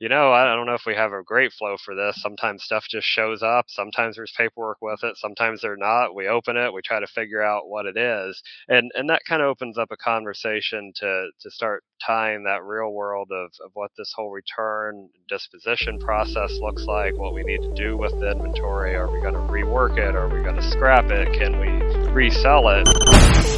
you know, I don't know if we have a great flow for this. Sometimes stuff just shows up. Sometimes there's paperwork with it. Sometimes they're not. We open it. We try to figure out what it is, and and that kind of opens up a conversation to to start tying that real world of of what this whole return disposition process looks like. What we need to do with the inventory. Are we going to rework it? Are we going to scrap it? Can we resell it?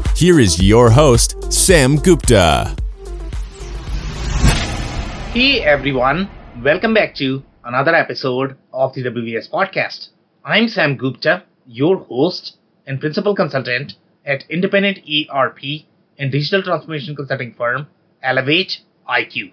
here is your host, Sam Gupta. Hey everyone, welcome back to another episode of the WBS podcast. I'm Sam Gupta, your host and principal consultant at independent ERP and digital transformation consulting firm Elevate IQ.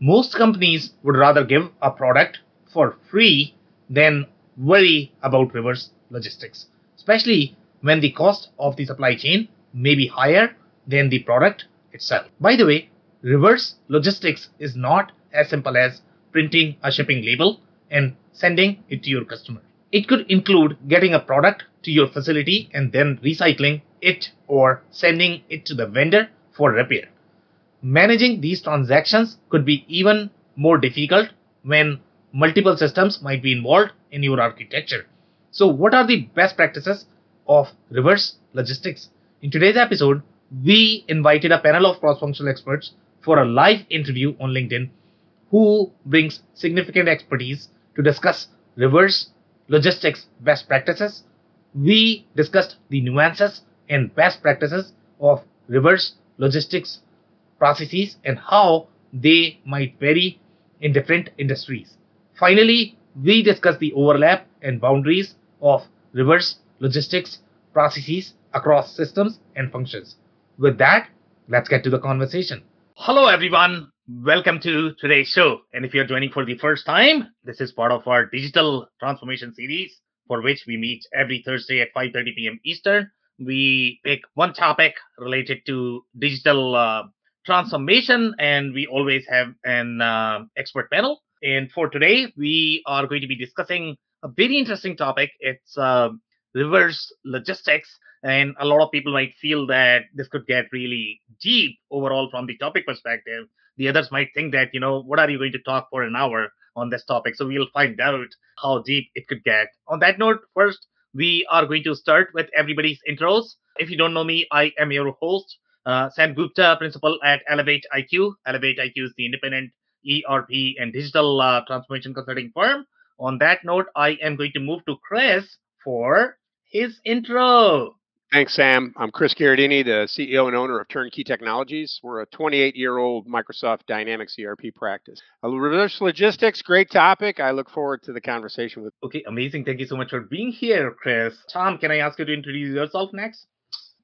Most companies would rather give a product for free than worry about reverse logistics, especially when the cost of the supply chain may be higher than the product itself. By the way, reverse logistics is not as simple as printing a shipping label and sending it to your customer. It could include getting a product to your facility and then recycling it or sending it to the vendor for repair. Managing these transactions could be even more difficult when multiple systems might be involved in your architecture. So, what are the best practices of reverse logistics? In today's episode, we invited a panel of cross functional experts for a live interview on LinkedIn who brings significant expertise to discuss reverse logistics best practices. We discussed the nuances and best practices of reverse logistics processes and how they might vary in different industries. Finally, we discussed the overlap and boundaries of reverse logistics processes across systems and functions. With that, let's get to the conversation. Hello, everyone. Welcome to today's show. And if you're joining for the first time, this is part of our digital transformation series for which we meet every Thursday at 5:30 p.m. Eastern. We pick one topic related to digital uh, transformation, and we always have an uh, expert panel. And for today, we are going to be discussing a very interesting topic. It's uh, reverse logistics and a lot of people might feel that this could get really deep overall from the topic perspective. The others might think that, you know, what are you going to talk for an hour on this topic? So we'll find out how deep it could get. On that note, first, we are going to start with everybody's intros. If you don't know me, I am your host, uh, Sam Gupta, principal at Elevate IQ. ElevatIQ is the independent ERP and digital uh, transformation consulting firm. On that note, I am going to move to Chris for his intro. Thanks, Sam. I'm Chris Gherardini, the CEO and owner of Turnkey Technologies. We're a 28 year old Microsoft Dynamics ERP practice. reverse logistics, great topic. I look forward to the conversation with. Okay, amazing. Thank you so much for being here, Chris. Tom, can I ask you to introduce yourself next?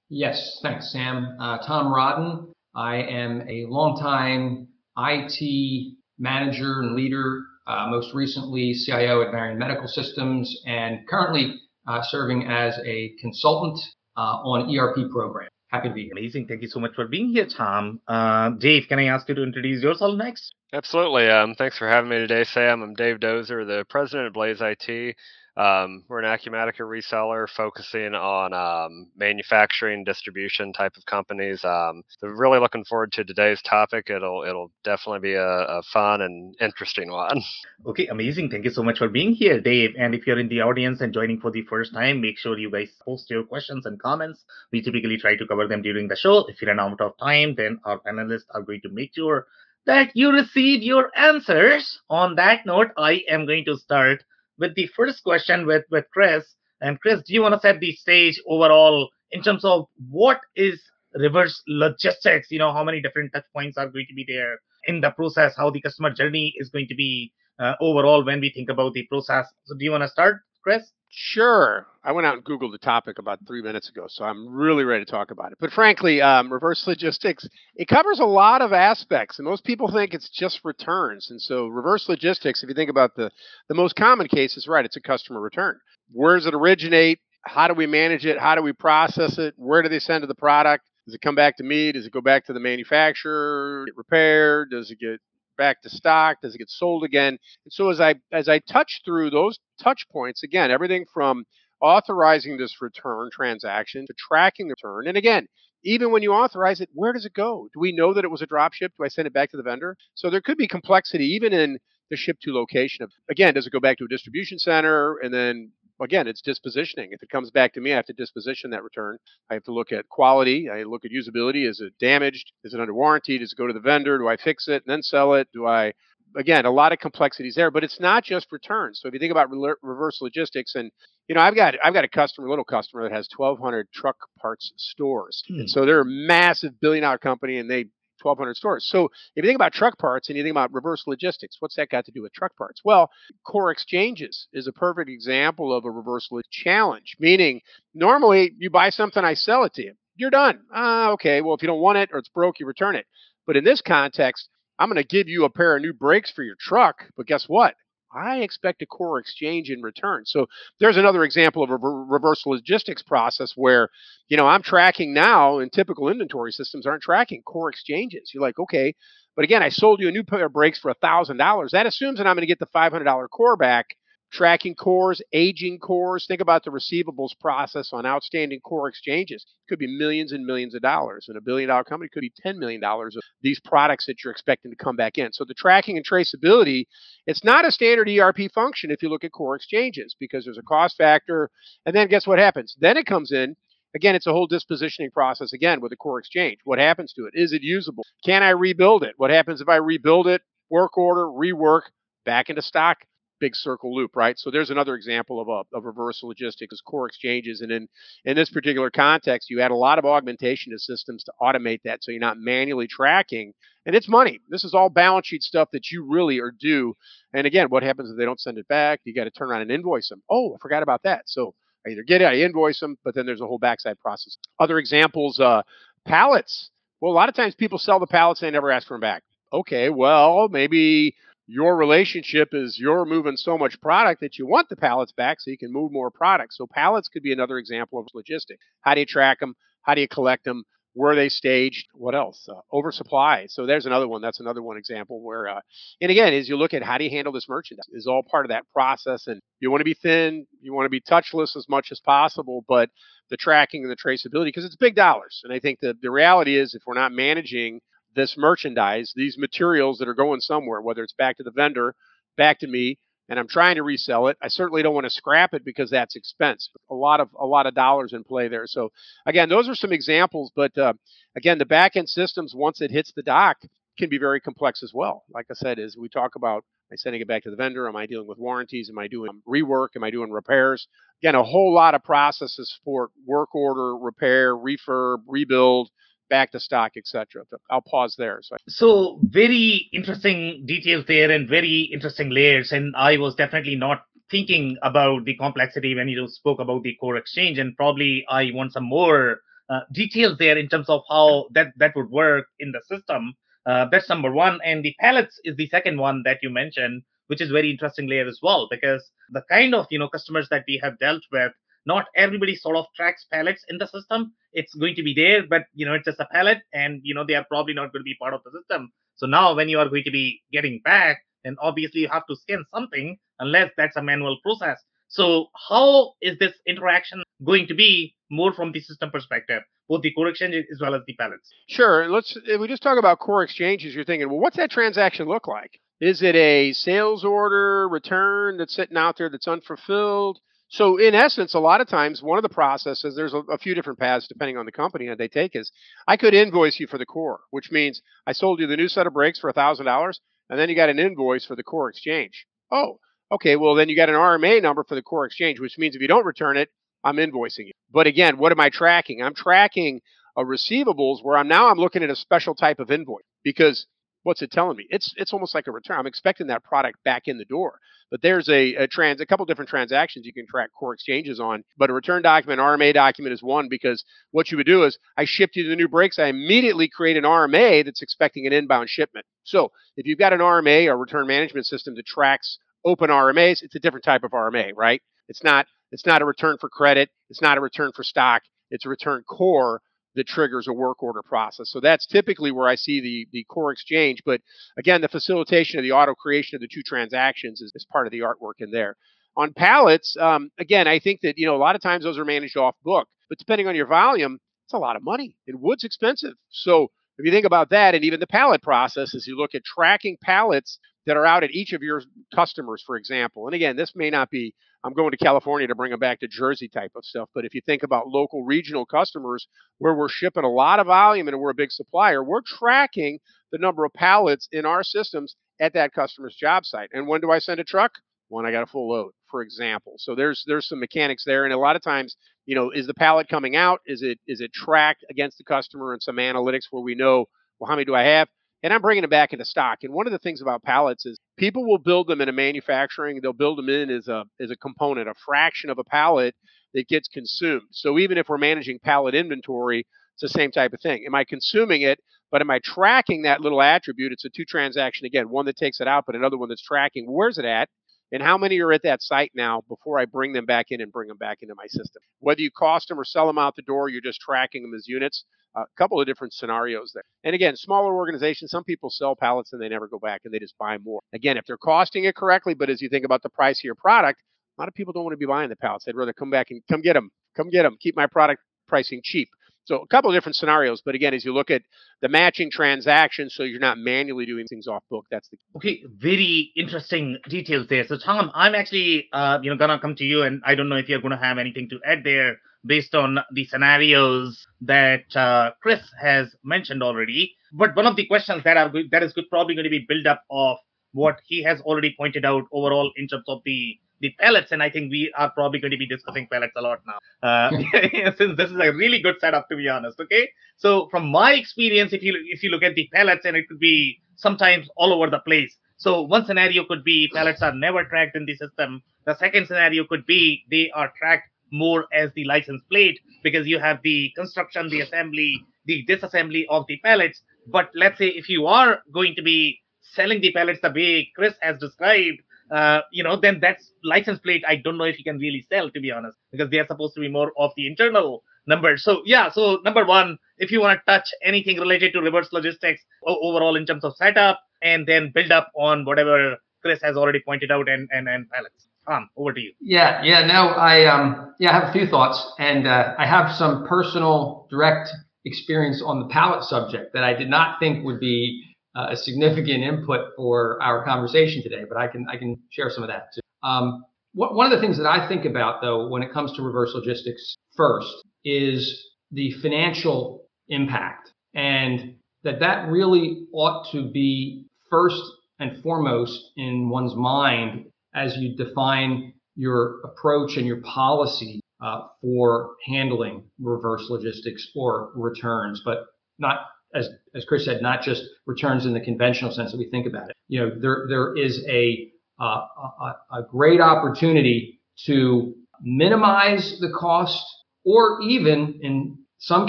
Yes, thanks, Sam. Uh, Tom Rodden. I am a longtime IT manager and leader, uh, most recently CIO at Varian Medical Systems, and currently uh, serving as a consultant uh, on ERP program. Happy to be here. Amazing. Thank you so much for being here, Tom. Uh, Dave, can I ask you to introduce yourself next? Absolutely. Um, thanks for having me today, Sam. I'm Dave Dozer, the president of Blaze IT. Um, we're an Acumatica reseller focusing on um, manufacturing, distribution type of companies. Um, so really looking forward to today's topic. It'll it'll definitely be a, a, fun and interesting one. Okay, amazing. Thank you so much for being here, Dave. And if you're in the audience and joining for the first time, make sure you guys post your questions and comments. We typically try to cover them during the show. If you run out of time, then our panelists are going to make sure that you receive your answers. On that note, I am going to start with the first question with, with Chris. And Chris, do you want to set the stage overall in terms of what is reverse logistics? You know, how many different touch points are going to be there in the process, how the customer journey is going to be uh, overall when we think about the process. So, do you want to start, Chris? Sure. I went out and Googled the topic about three minutes ago, so I'm really ready to talk about it. But frankly, um, reverse logistics, it covers a lot of aspects, and most people think it's just returns. And so, reverse logistics, if you think about the, the most common case, is right, it's a customer return. Where does it originate? How do we manage it? How do we process it? Where do they send to the product? Does it come back to me? Does it go back to the manufacturer? Get repaired? Does it get back to stock? Does it get sold again? And so as I as I touch through those touch points, again, everything from authorizing this return transaction to tracking the return, and again, even when you authorize it, where does it go? Do we know that it was a drop ship? Do I send it back to the vendor? So there could be complexity even in the ship to location of again, does it go back to a distribution center and then again, it's dispositioning. If it comes back to me, I have to disposition that return. I have to look at quality. I look at usability. Is it damaged? Is it under warranty? Does it go to the vendor? Do I fix it and then sell it? Do I again, a lot of complexities there, but it's not just returns. So if you think about re- reverse logistics, and you know, I've got I've got a customer, a little customer that has 1,200 truck parts stores, hmm. and so they're a massive billion dollar company, and they 1,200 stores. So if you think about truck parts and you think about reverse logistics, what's that got to do with truck parts? Well, core exchanges is a perfect example of a reverse challenge, meaning normally you buy something, I sell it to you. You're done. Ah, okay. Well, if you don't want it or it's broke, you return it. But in this context, I'm going to give you a pair of new brakes for your truck. But guess what? I expect a core exchange in return. So there's another example of a reverse logistics process where, you know, I'm tracking now and typical inventory systems aren't tracking core exchanges. You're like, okay, but again, I sold you a new pair of brakes for $1,000. That assumes that I'm going to get the $500 core back tracking cores, aging cores. Think about the receivables process on outstanding core exchanges. It could be millions and millions of dollars. And a billion dollar company could be $10 million of these products that you're expecting to come back in. So the tracking and traceability, it's not a standard ERP function if you look at core exchanges because there's a cost factor. And then guess what happens? Then it comes in Again, it's a whole dispositioning process again with the core exchange. What happens to it? Is it usable? Can I rebuild it? What happens if I rebuild it, work order, rework, back into stock? Big circle loop, right? So there's another example of a of reverse logistics, is core exchanges, and in in this particular context, you add a lot of augmentation to systems to automate that, so you're not manually tracking, and it's money. This is all balance sheet stuff that you really are due. And again, what happens if they don't send it back? You got to turn around and invoice them. Oh, I forgot about that. So I either get it, I invoice them, but then there's a whole backside process. Other examples, uh, pallets. Well, a lot of times people sell the pallets, and they never ask for them back. Okay, well, maybe your relationship is you're moving so much product that you want the pallets back so you can move more product. So pallets could be another example of logistics. How do you track them? How do you collect them? Where they staged? What else? Uh, oversupply. So there's another one. That's another one example where, uh, and again, as you look at how do you handle this merchandise, is all part of that process. And you want to be thin, you want to be touchless as much as possible, but the tracking and the traceability because it's big dollars. And I think that the reality is if we're not managing this merchandise, these materials that are going somewhere, whether it's back to the vendor, back to me, and I'm trying to resell it. I certainly don't want to scrap it because that's expense. A lot of a lot of dollars in play there. So again, those are some examples. But uh, again, the back end systems once it hits the dock can be very complex as well. Like I said, as we talk about, am I sending it back to the vendor? Am I dealing with warranties? Am I doing rework? Am I doing repairs? Again, a whole lot of processes for work order, repair, refurb, rebuild back to stock, etc. I'll pause there. So. so very interesting details there and very interesting layers. And I was definitely not thinking about the complexity when you spoke about the core exchange, and probably I want some more uh, details there in terms of how that that would work in the system. Uh, that's number one, and the pallets is the second one that you mentioned, which is very interesting layer as well because the kind of you know customers that we have dealt with not everybody sort of tracks pallets in the system. It's going to be there, but you know, it's just a pallet, and you know, they are probably not going to be part of the system. So now, when you are going to be getting back, then obviously you have to scan something, unless that's a manual process. So how is this interaction going to be more from the system perspective, both the core exchange as well as the pallets? Sure. Let's if we just talk about core exchanges. You're thinking, well, what's that transaction look like? Is it a sales order return that's sitting out there that's unfulfilled? So in essence, a lot of times, one of the processes, there's a, a, few different paths depending on the company that they take is I could invoice you for the core, which means I sold you the new set of brakes for $1,000 and then you got an invoice for the core exchange. Oh, okay. Well, then you got an RMA number for the core exchange, which means if you don't return it, I'm invoicing you. But again, what am I tracking? I'm tracking a receivables where I'm now I'm looking at a special type of invoice because What's it telling me? It's it's almost like a return. I'm expecting that product back in the door. But there's a, a trans a couple different transactions you can track core exchanges on. But a return document, RMA document is one because what you would do is I shipped you the new brakes. I immediately create an RMA that's expecting an inbound shipment. So if you've got an RMA or return management system that tracks open RMAs, it's a different type of RMA, right? It's not it's not a return for credit. It's not a return for stock. It's a return core that triggers a work order process. So that's typically where I see the, the core exchange. But again, the facilitation of the auto creation of the two transactions is, is part of the artwork in there. On pallets, um, again, I think that you know a lot of times those are managed off book, but depending on your volume, it's a lot of money, and wood's expensive. So if you think about that, and even the pallet process, as you look at tracking pallets that are out at each of your customers, for example. And again, this may not be, I'm going to California to bring them back to Jersey type of stuff. But if you think about local regional customers where we're shipping a lot of volume and we're a big supplier, we're tracking the number of pallets in our systems at that customer's job site. And when do I send a truck? When I got a full load, for example. So there's there's some mechanics there. And a lot of times, you know, is the pallet coming out? Is it is it tracked against the customer and some analytics where we know, well, how many do I have? and I'm bringing it back into stock. And one of the things about pallets is people will build them in a manufacturing. They'll build them in as a as a component, a fraction of a pallet that gets consumed. So even if we're managing pallet inventory, it's the same type of thing. Am I consuming it? But am I tracking that little attribute? It's a two transaction again, one that takes it out, but another one that's tracking where's it at, and how many are at that site now before I bring them back in and bring them back into my system. Whether you cost them or sell them out the door, you're just tracking them as units a couple of different scenarios there. And again, smaller organizations, some people sell pallets and they never go back and they just buy more. Again, if they're costing it correctly, but as you think about the price of your product, a lot of people don't want to be buying the pallets. They'd rather come back and come get them, come get them, keep my product pricing cheap. So a couple of different scenarios, but again, as you look at the matching transactions, so you're not manually doing things off book. That's the okay. Very interesting details there. So Tom, I'm actually uh, you know gonna come to you, and I don't know if you're gonna have anything to add there based on the scenarios that uh, Chris has mentioned already. But one of the questions that are that is probably going to be built up of what he has already pointed out overall in terms of the the pellets, and I think we are probably going to be discussing pellets a lot now, uh, since this is a really good setup to be honest. Okay, so from my experience, if you if you look at the pellets, and it could be sometimes all over the place. So one scenario could be pellets are never tracked in the system. The second scenario could be they are tracked more as the license plate because you have the construction, the assembly, the disassembly of the pellets. But let's say if you are going to be selling the pellets the way Chris has described, uh, you know, then that's license plate. I don't know if you can really sell, to be honest, because they are supposed to be more of the internal numbers. So yeah, so number one, if you want to touch anything related to reverse logistics overall in terms of setup, and then build up on whatever Chris has already pointed out and and, and pallets. Tom, over to you. Yeah, yeah. No, I um, yeah, I have a few thoughts, and uh, I have some personal direct experience on the pallet subject that I did not think would be uh, a significant input for our conversation today, but I can I can share some of that too. Um, one of the things that I think about though when it comes to reverse logistics first is the financial impact, and that that really ought to be first and foremost in one's mind as you define your approach and your policy uh, for handling reverse logistics or returns, but not as as Chris said, not just returns in the conventional sense that we think about it. You know, there there is a uh, a, a great opportunity to minimize the cost, or even in some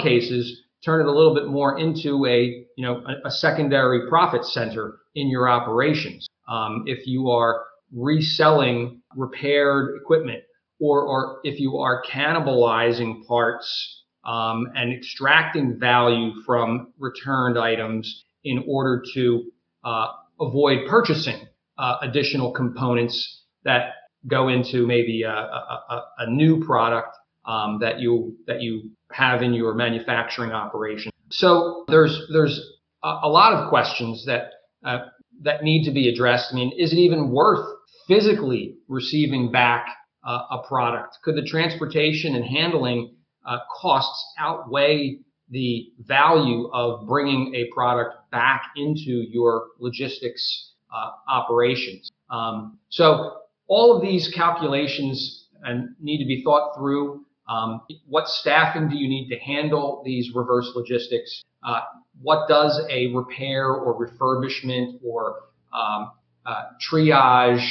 cases turn it a little bit more into a you know a, a secondary profit center in your operations. Um, if you are reselling repaired equipment, or, or if you are cannibalizing parts um, and extracting value from returned items in order to uh, avoid purchasing uh, additional components that go into maybe a, a, a new product um, that you that you have in your manufacturing operation. So there's there's a, a lot of questions that uh, that need to be addressed. I mean, is it even worth physically receiving back uh, a product? Could the transportation and handling uh, costs outweigh the value of bringing a product back into your logistics uh, operations? Um, so all of these calculations and need to be thought through. Um, what staffing do you need to handle these reverse logistics? uh, what does a repair or refurbishment or um, uh, triage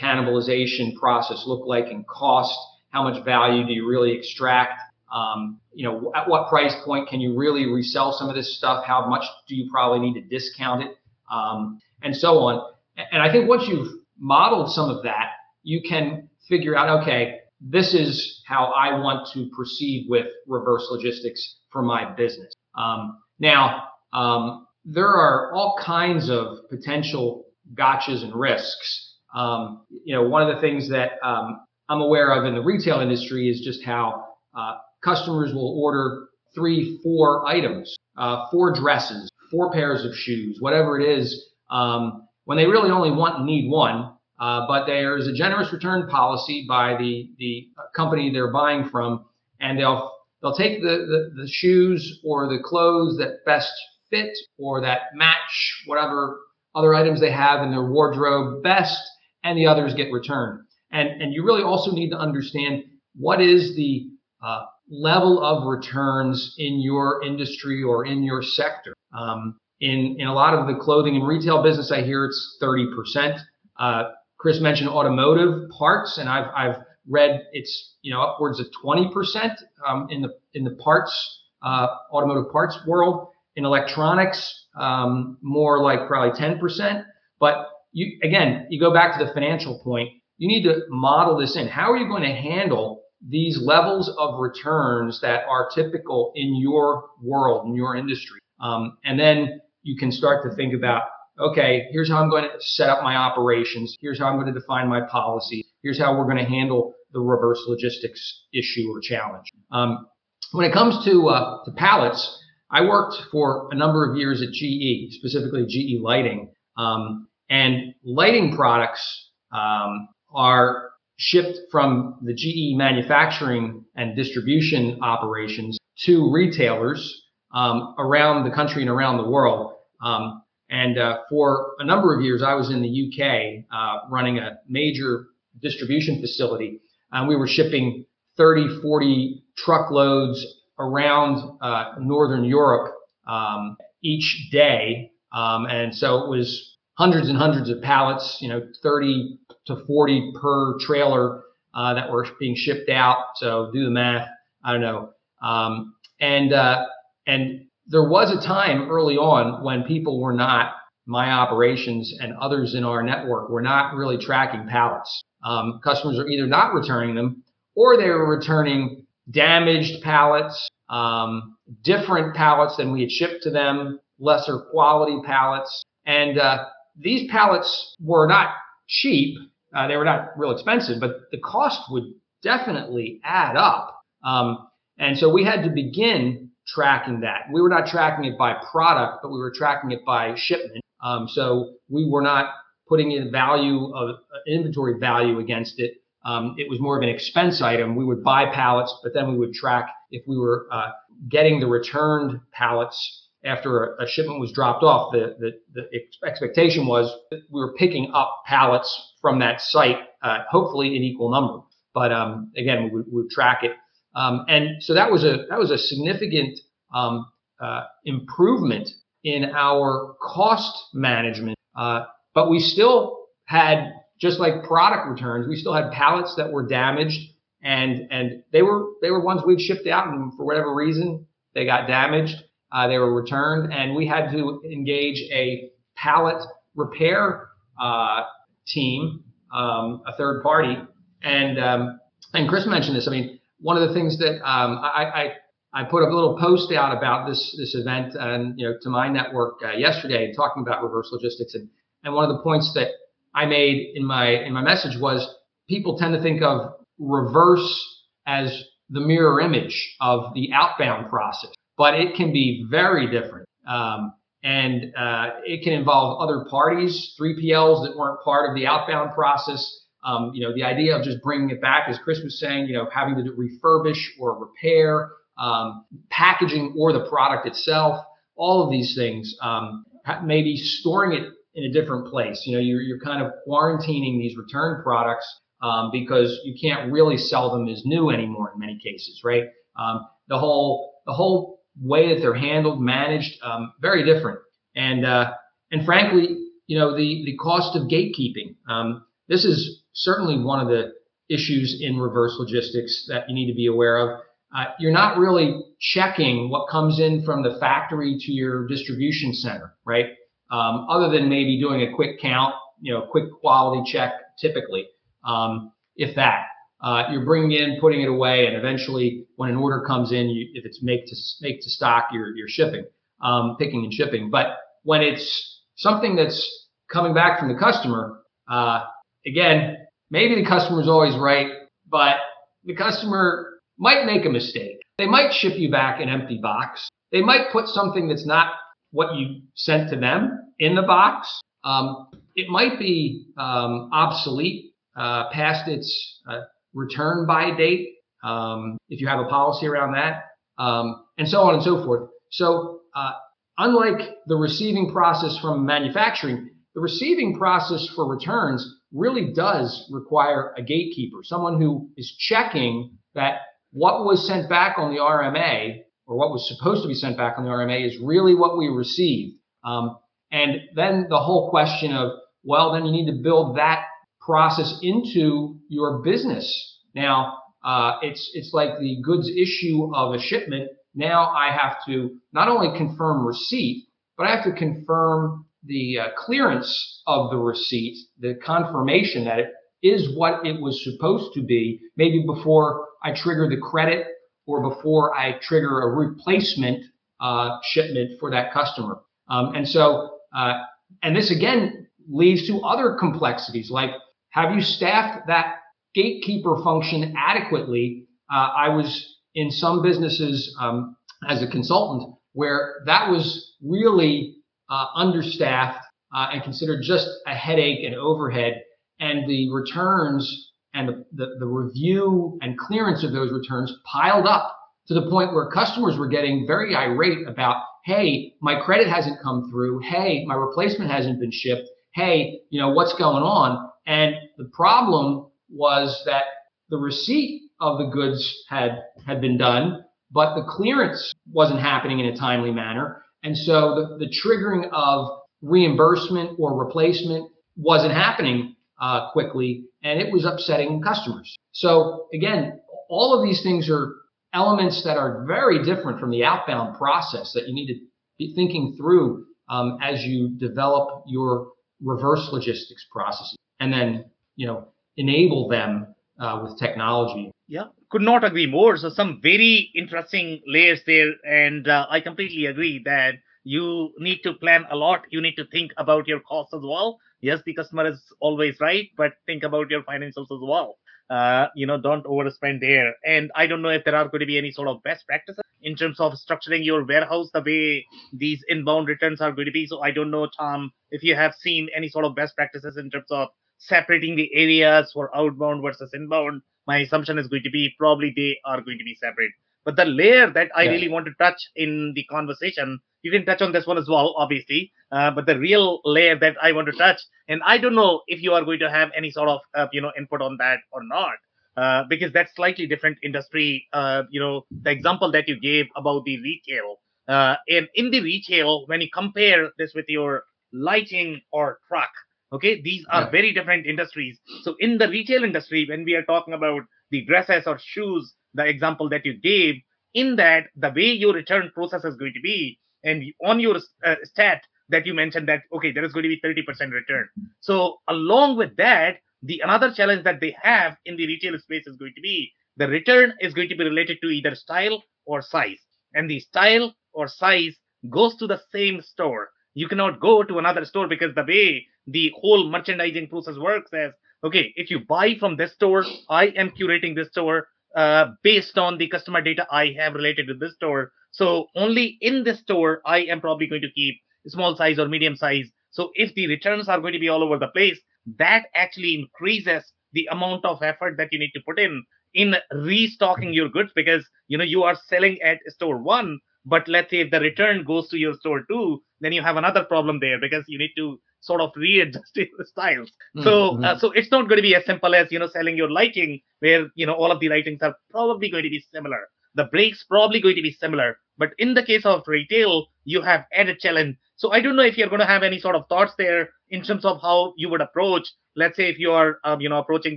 cannibalization process look like in cost? How much value do you really extract? Um, you know, at what price point can you really resell some of this stuff? How much do you probably need to discount it? Um, and so on. And I think once you've modeled some of that, you can figure out, okay, this is how I want to proceed with reverse logistics for my business. Um, now, um, there are all kinds of potential gotchas and risks. Um, you know, one of the things that um, I'm aware of in the retail industry is just how uh, customers will order three, four items, uh, four dresses, four pairs of shoes, whatever it is, um, when they really only want and need one. Uh, but there's a generous return policy by the the company they're buying from, and they'll they'll take the, the, the shoes or the clothes that best fit or that match whatever other items they have in their wardrobe best, and the others get returned. And and you really also need to understand what is the uh, level of returns in your industry or in your sector. Um, in in a lot of the clothing and retail business, I hear it's 30%. Uh, Chris mentioned automotive parts, and I've I've read it's you know upwards of 20% um, in the in the parts uh, automotive parts world. In electronics, um, more like probably 10%. But you again, you go back to the financial point. You need to model this in. How are you going to handle these levels of returns that are typical in your world, in your industry? Um, and then you can start to think about okay, here's how I'm going to set up my operations. Here's how I'm going to define my policy. Here's how we're going to handle the reverse logistics issue or challenge. Um, when it comes to, uh, to pallets, I worked for a number of years at GE, specifically GE Lighting. Um, and lighting products um, are shipped from the GE manufacturing and distribution operations to retailers um, around the country and around the world. Um, and uh, for a number of years, I was in the UK uh, running a major distribution facility. And we were shipping 30, 40 truckloads around uh, Northern Europe um, each day. Um, and so it was hundreds and hundreds of pallets, you know, 30 to 40 per trailer uh, that were being shipped out. So do the math. I don't know. Um, and uh, and there was a time early on when people were not my operations and others in our network were not really tracking pallets. Um, customers are either not returning them or they were returning damaged pallets, um, different pallets than we had shipped to them, lesser quality pallets. And uh, these pallets were not cheap. Uh, they were not real expensive, but the cost would definitely add up. Um, and so we had to begin tracking that. We were not tracking it by product, but we were tracking it by shipment. Um, so we were not putting in value of uh, inventory value against it. Um, it was more of an expense item. We would buy pallets, but then we would track if we were uh, getting the returned pallets after a, shipment was dropped off. The, the, the, expectation was we were picking up pallets from that site, uh, hopefully in equal number. But um, again, we would, we would track it um, and so that was a that was a significant um, uh, improvement in our cost management. Uh, but we still had just like product returns, we still had pallets that were damaged, and and they were they were ones we'd shipped out, and for whatever reason they got damaged. Uh, they were returned, and we had to engage a pallet repair uh, team, um, a third party, and um, and Chris mentioned this. I mean, one of the things that um, I, I, I put a little post out about this this event and you know to my network uh, yesterday talking about reverse logistics. And and one of the points that I made in my in my message was people tend to think of reverse as the mirror image of the outbound process, but it can be very different. Um, and uh, it can involve other parties, 3PLs that weren't part of the outbound process, um, you know, the idea of just bringing it back, as Chris was saying, you know, having to refurbish or repair, um, packaging or the product itself, all of these things, um, maybe storing it in a different place. You know, you're, you're kind of quarantining these return products um, because you can't really sell them as new anymore in many cases, right? Um, the whole the whole way that they're handled, managed, um, very different. And uh, and frankly, you know, the the cost of gatekeeping. Um, this is certainly one of the issues in reverse logistics that you need to be aware of. Uh, you're not really checking what comes in from the factory to your distribution center, right? Um, other than maybe doing a quick count, you know, quick quality check, typically, um, if that. Uh, you're bringing in, putting it away, and eventually, when an order comes in, you, if it's make to make to stock, you're you're shipping, um, picking and shipping. But when it's something that's coming back from the customer, uh, again, maybe the customer is always right, but the customer might make a mistake. They might ship you back an empty box. They might put something that's not what you sent to them in the box. Um, it might be um, obsolete uh, past its uh, return by date, um, if you have a policy around that, um, and so on and so forth. So, uh, unlike the receiving process from manufacturing, the receiving process for returns really does require a gatekeeper, someone who is checking that what was sent back on the RMA or what was supposed to be sent back on the RMA is really what we received. Um, and then the whole question of, well, then you need to build that process into your business. Now, uh, it's it's like the goods issue of a shipment. Now I have to not only confirm receipt, but I have to confirm the uh, clearance of the receipt, the confirmation that it is what it was supposed to be, maybe before I trigger the credit or before I trigger a replacement uh, shipment for that customer. Um, and so, uh, and this again leads to other complexities like have you staffed that gatekeeper function adequately? Uh, I was in some businesses um, as a consultant where that was really uh, understaffed uh, and considered just a headache and overhead. And the returns and the, the, the review and clearance of those returns piled up to the point where customers were getting very irate about, hey, my credit hasn't come through. Hey, my replacement hasn't been shipped. Hey, you know, what's going on? And the problem was that the receipt of the goods had, had been done, but the clearance wasn't happening in a timely manner. And so the, the triggering of reimbursement or replacement wasn't happening uh, quickly, and it was upsetting customers. So again, all of these things are elements that are very different from the outbound process that you need to be thinking through um, as you develop your reverse logistics processes and then you know enable them uh, with technology. Yeah, could not agree more. So some very interesting layers there, and uh, I completely agree that you need to plan a lot. You need to think about your costs as well. Yes, the customer is always right, but think about your financials as well. Uh, you know, don't overspend there. And I don't know if there are going to be any sort of best practices in terms of structuring your warehouse the way these inbound returns are going to be. So I don't know, Tom, if you have seen any sort of best practices in terms of separating the areas for outbound versus inbound, my assumption is going to be probably they are going to be separate. But the layer that I yeah. really want to touch in the conversation, you can touch on this one as well, obviously. Uh, but the real layer that I want to touch, and I don't know if you are going to have any sort of uh, you know input on that or not, uh, because that's slightly different industry. Uh, you know, the example that you gave about the retail, uh, and in the retail, when you compare this with your lighting or truck, Okay, these are yeah. very different industries. So in the retail industry, when we are talking about the dresses or shoes, the example that you gave, in that the way your return process is going to be, and on your uh, stat that you mentioned that okay, there is going to be 30% return. So along with that, the another challenge that they have in the retail space is going to be the return is going to be related to either style or size, and the style or size goes to the same store. You cannot go to another store because the way the whole merchandising process works is okay, if you buy from this store, I am curating this store uh, based on the customer data I have related to this store. So only in this store, I am probably going to keep small size or medium size. So if the returns are going to be all over the place, that actually increases the amount of effort that you need to put in in restocking your goods because you know you are selling at store one but let's say if the return goes to your store two, then you have another problem there because you need to sort of readjust the styles. Mm-hmm. So, uh, so it's not going to be as simple as you know selling your lighting, where you know all of the lightings are probably going to be similar. the brakes probably going to be similar. But in the case of retail, you have added challenge. So I don't know if you're going to have any sort of thoughts there in terms of how you would approach. Let's say if you are, um, you know, approaching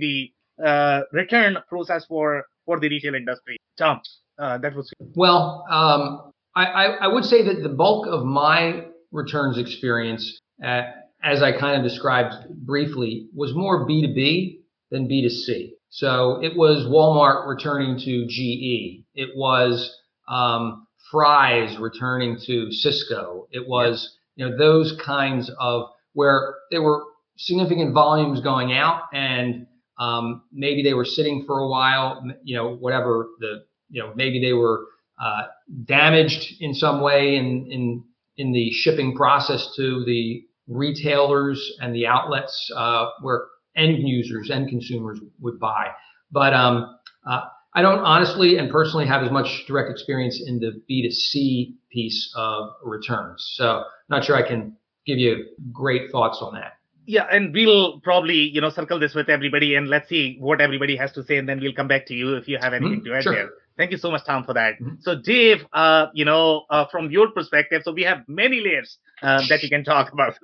the uh, return process for for the retail industry. Tom, uh, that was well. Um, I, I, would say that the bulk of my returns experience, uh, as I kind of described briefly, was more B2B than B2C. So it was Walmart returning to GE. It was um, Fry's returning to Cisco. It was you know those kinds of where there were significant volumes going out and um, maybe they were sitting for a while. You know whatever the you know maybe they were uh, damaged in some way in in in the shipping process to the retailers and the outlets uh, where end users, end consumers would buy. But um, uh, I don't honestly and personally have as much direct experience in the B2C piece of returns. So not sure I can give you great thoughts on that. Yeah, and we'll probably, you know, circle this with everybody and let's see what everybody has to say and then we'll come back to you if you have anything mm-hmm. to add sure. there. Thank you so much, Tom, for that. Mm-hmm. So, Dave, uh, you know, uh, from your perspective, so we have many layers uh, that you can talk about.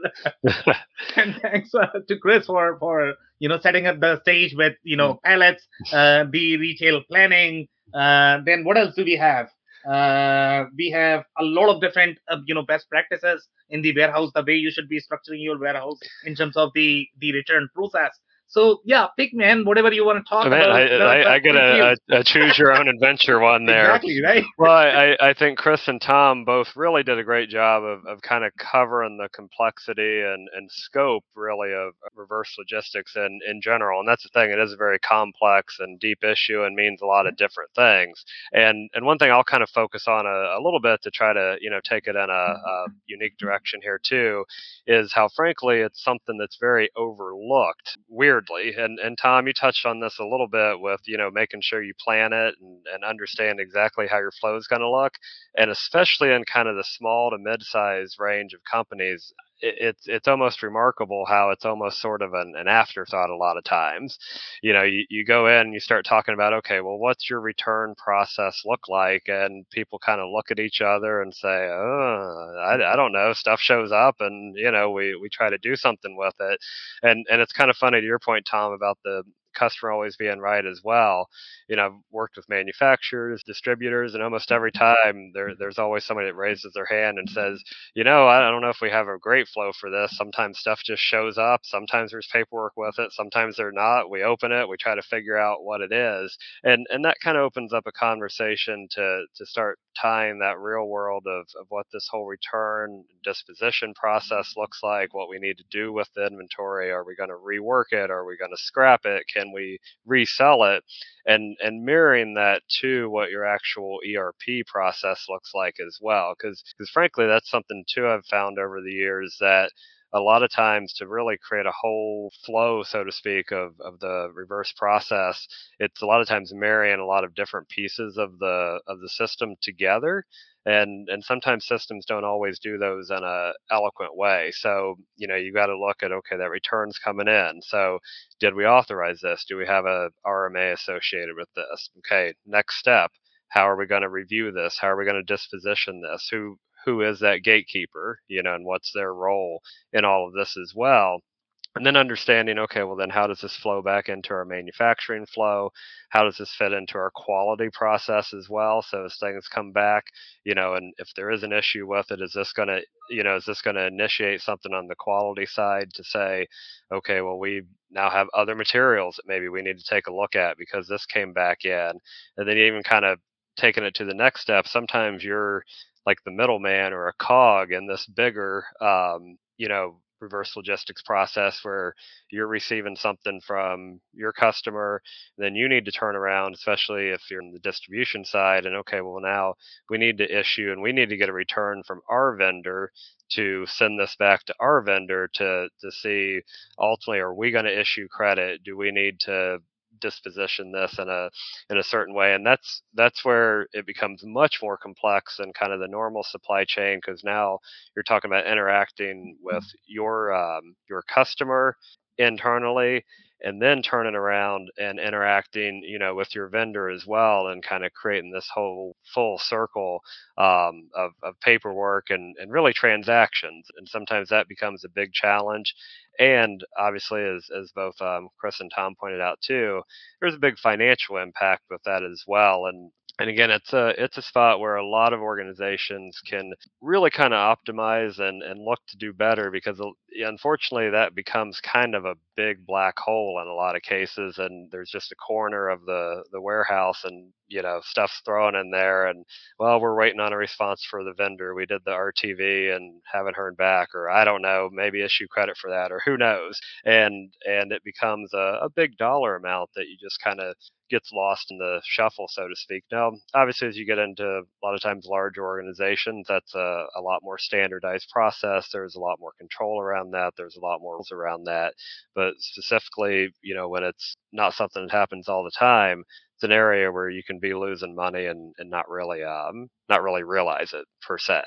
and thanks uh, to Chris for for you know setting up the stage with you know mm-hmm. pallets, uh, the retail planning. Uh, then what else do we have? we have a lot of different you know best practices in the warehouse, the way you should be structuring your warehouse in terms of the the return process. So yeah, pick man, whatever you want to talk man, about. I, uh, I, I get a, a, a, choose your own adventure one there. exactly right. well, I, I think Chris and Tom both really did a great job of, of kind of covering the complexity and, and scope really of reverse logistics in, in general. And that's the thing; it is a very complex and deep issue and means a lot of different things. And and one thing I'll kind of focus on a, a little bit to try to you know take it in a, a unique direction here too is how frankly it's something that's very overlooked. Weird weirdly. And and Tom, you touched on this a little bit with you know making sure you plan it and, and understand exactly how your flow is going to look, and especially in kind of the small to mid-size range of companies it's it's almost remarkable how it's almost sort of an, an afterthought a lot of times. You know, you, you go in and you start talking about, okay, well, what's your return process look like? And people kind of look at each other and say, oh, I, I don't know. Stuff shows up and, you know, we, we try to do something with it. And, and it's kind of funny to your point, Tom, about the, customer always being right as well. You know, I've worked with manufacturers, distributors, and almost every mm-hmm. time there, there's always somebody that raises their hand and says, you know, I don't know if we have a great flow for this. Sometimes stuff just shows up. Sometimes there's paperwork with it. Sometimes they're not. We open it. We try to figure out what it is, and and that kind of opens up a conversation to to start tying that real world of, of what this whole return disposition process looks like, what we need to do with the inventory. Are we going to rework it? Are we going to scrap it? Can we resell it and and mirroring that to what your actual ERP process looks like as well because because frankly that's something too I've found over the years that a lot of times to really create a whole flow, so to speak, of, of the reverse process, it's a lot of times marrying a lot of different pieces of the of the system together and and sometimes systems don't always do those in a eloquent way. So you know you got to look at okay that return's coming in. So did we authorize this? Do we have a rma associated with this? Okay next step how are we going to review this? How are we going to disposition this? Who who is that gatekeeper you know and what's their role in all of this as well. And then understanding okay well then how does this flow back into our manufacturing flow? How does this fit into our quality process as well? So as things come back you know and if there is an issue with it is this going to you know is this going to initiate something on the quality side to say okay well we now have other materials that maybe we need to take a look at because this came back in and then even kind of taking it to the next step sometimes you're like the middleman or a cog in this bigger um, you know reverse logistics process where you're receiving something from your customer then you need to turn around especially if you're in the distribution side and okay well now we need to issue and we need to get a return from our vendor to send this back to our vendor to to see ultimately are we going to issue credit? Do we need to disposition this in a in a certain way and that's that's where it becomes much more complex than kind of the normal supply chain because now you're talking about interacting with your um, your customer internally and then turning around and interacting, you know, with your vendor as well, and kind of creating this whole full circle um, of, of paperwork and, and really transactions. And sometimes that becomes a big challenge. And obviously, as, as both um, Chris and Tom pointed out too, there's a big financial impact with that as well. And and again it's a it's a spot where a lot of organizations can really kind of optimize and and look to do better because uh, unfortunately that becomes kind of a big black hole in a lot of cases and there's just a corner of the the warehouse and you know stuff's thrown in there and well we're waiting on a response for the vendor. We did the rtv and haven't heard back or i don't know maybe issue credit for that or who knows? And and it becomes a, a big dollar amount that you just kind of gets lost in the shuffle so to speak. Now obviously as you get into a lot of times larger organizations that's a, a lot more standardized process. There's a lot more control around that. There's a lot more rules around that. But specifically you know when it's not something that happens all the time it's an area where you can be losing money and, and not really um not really realize it per se.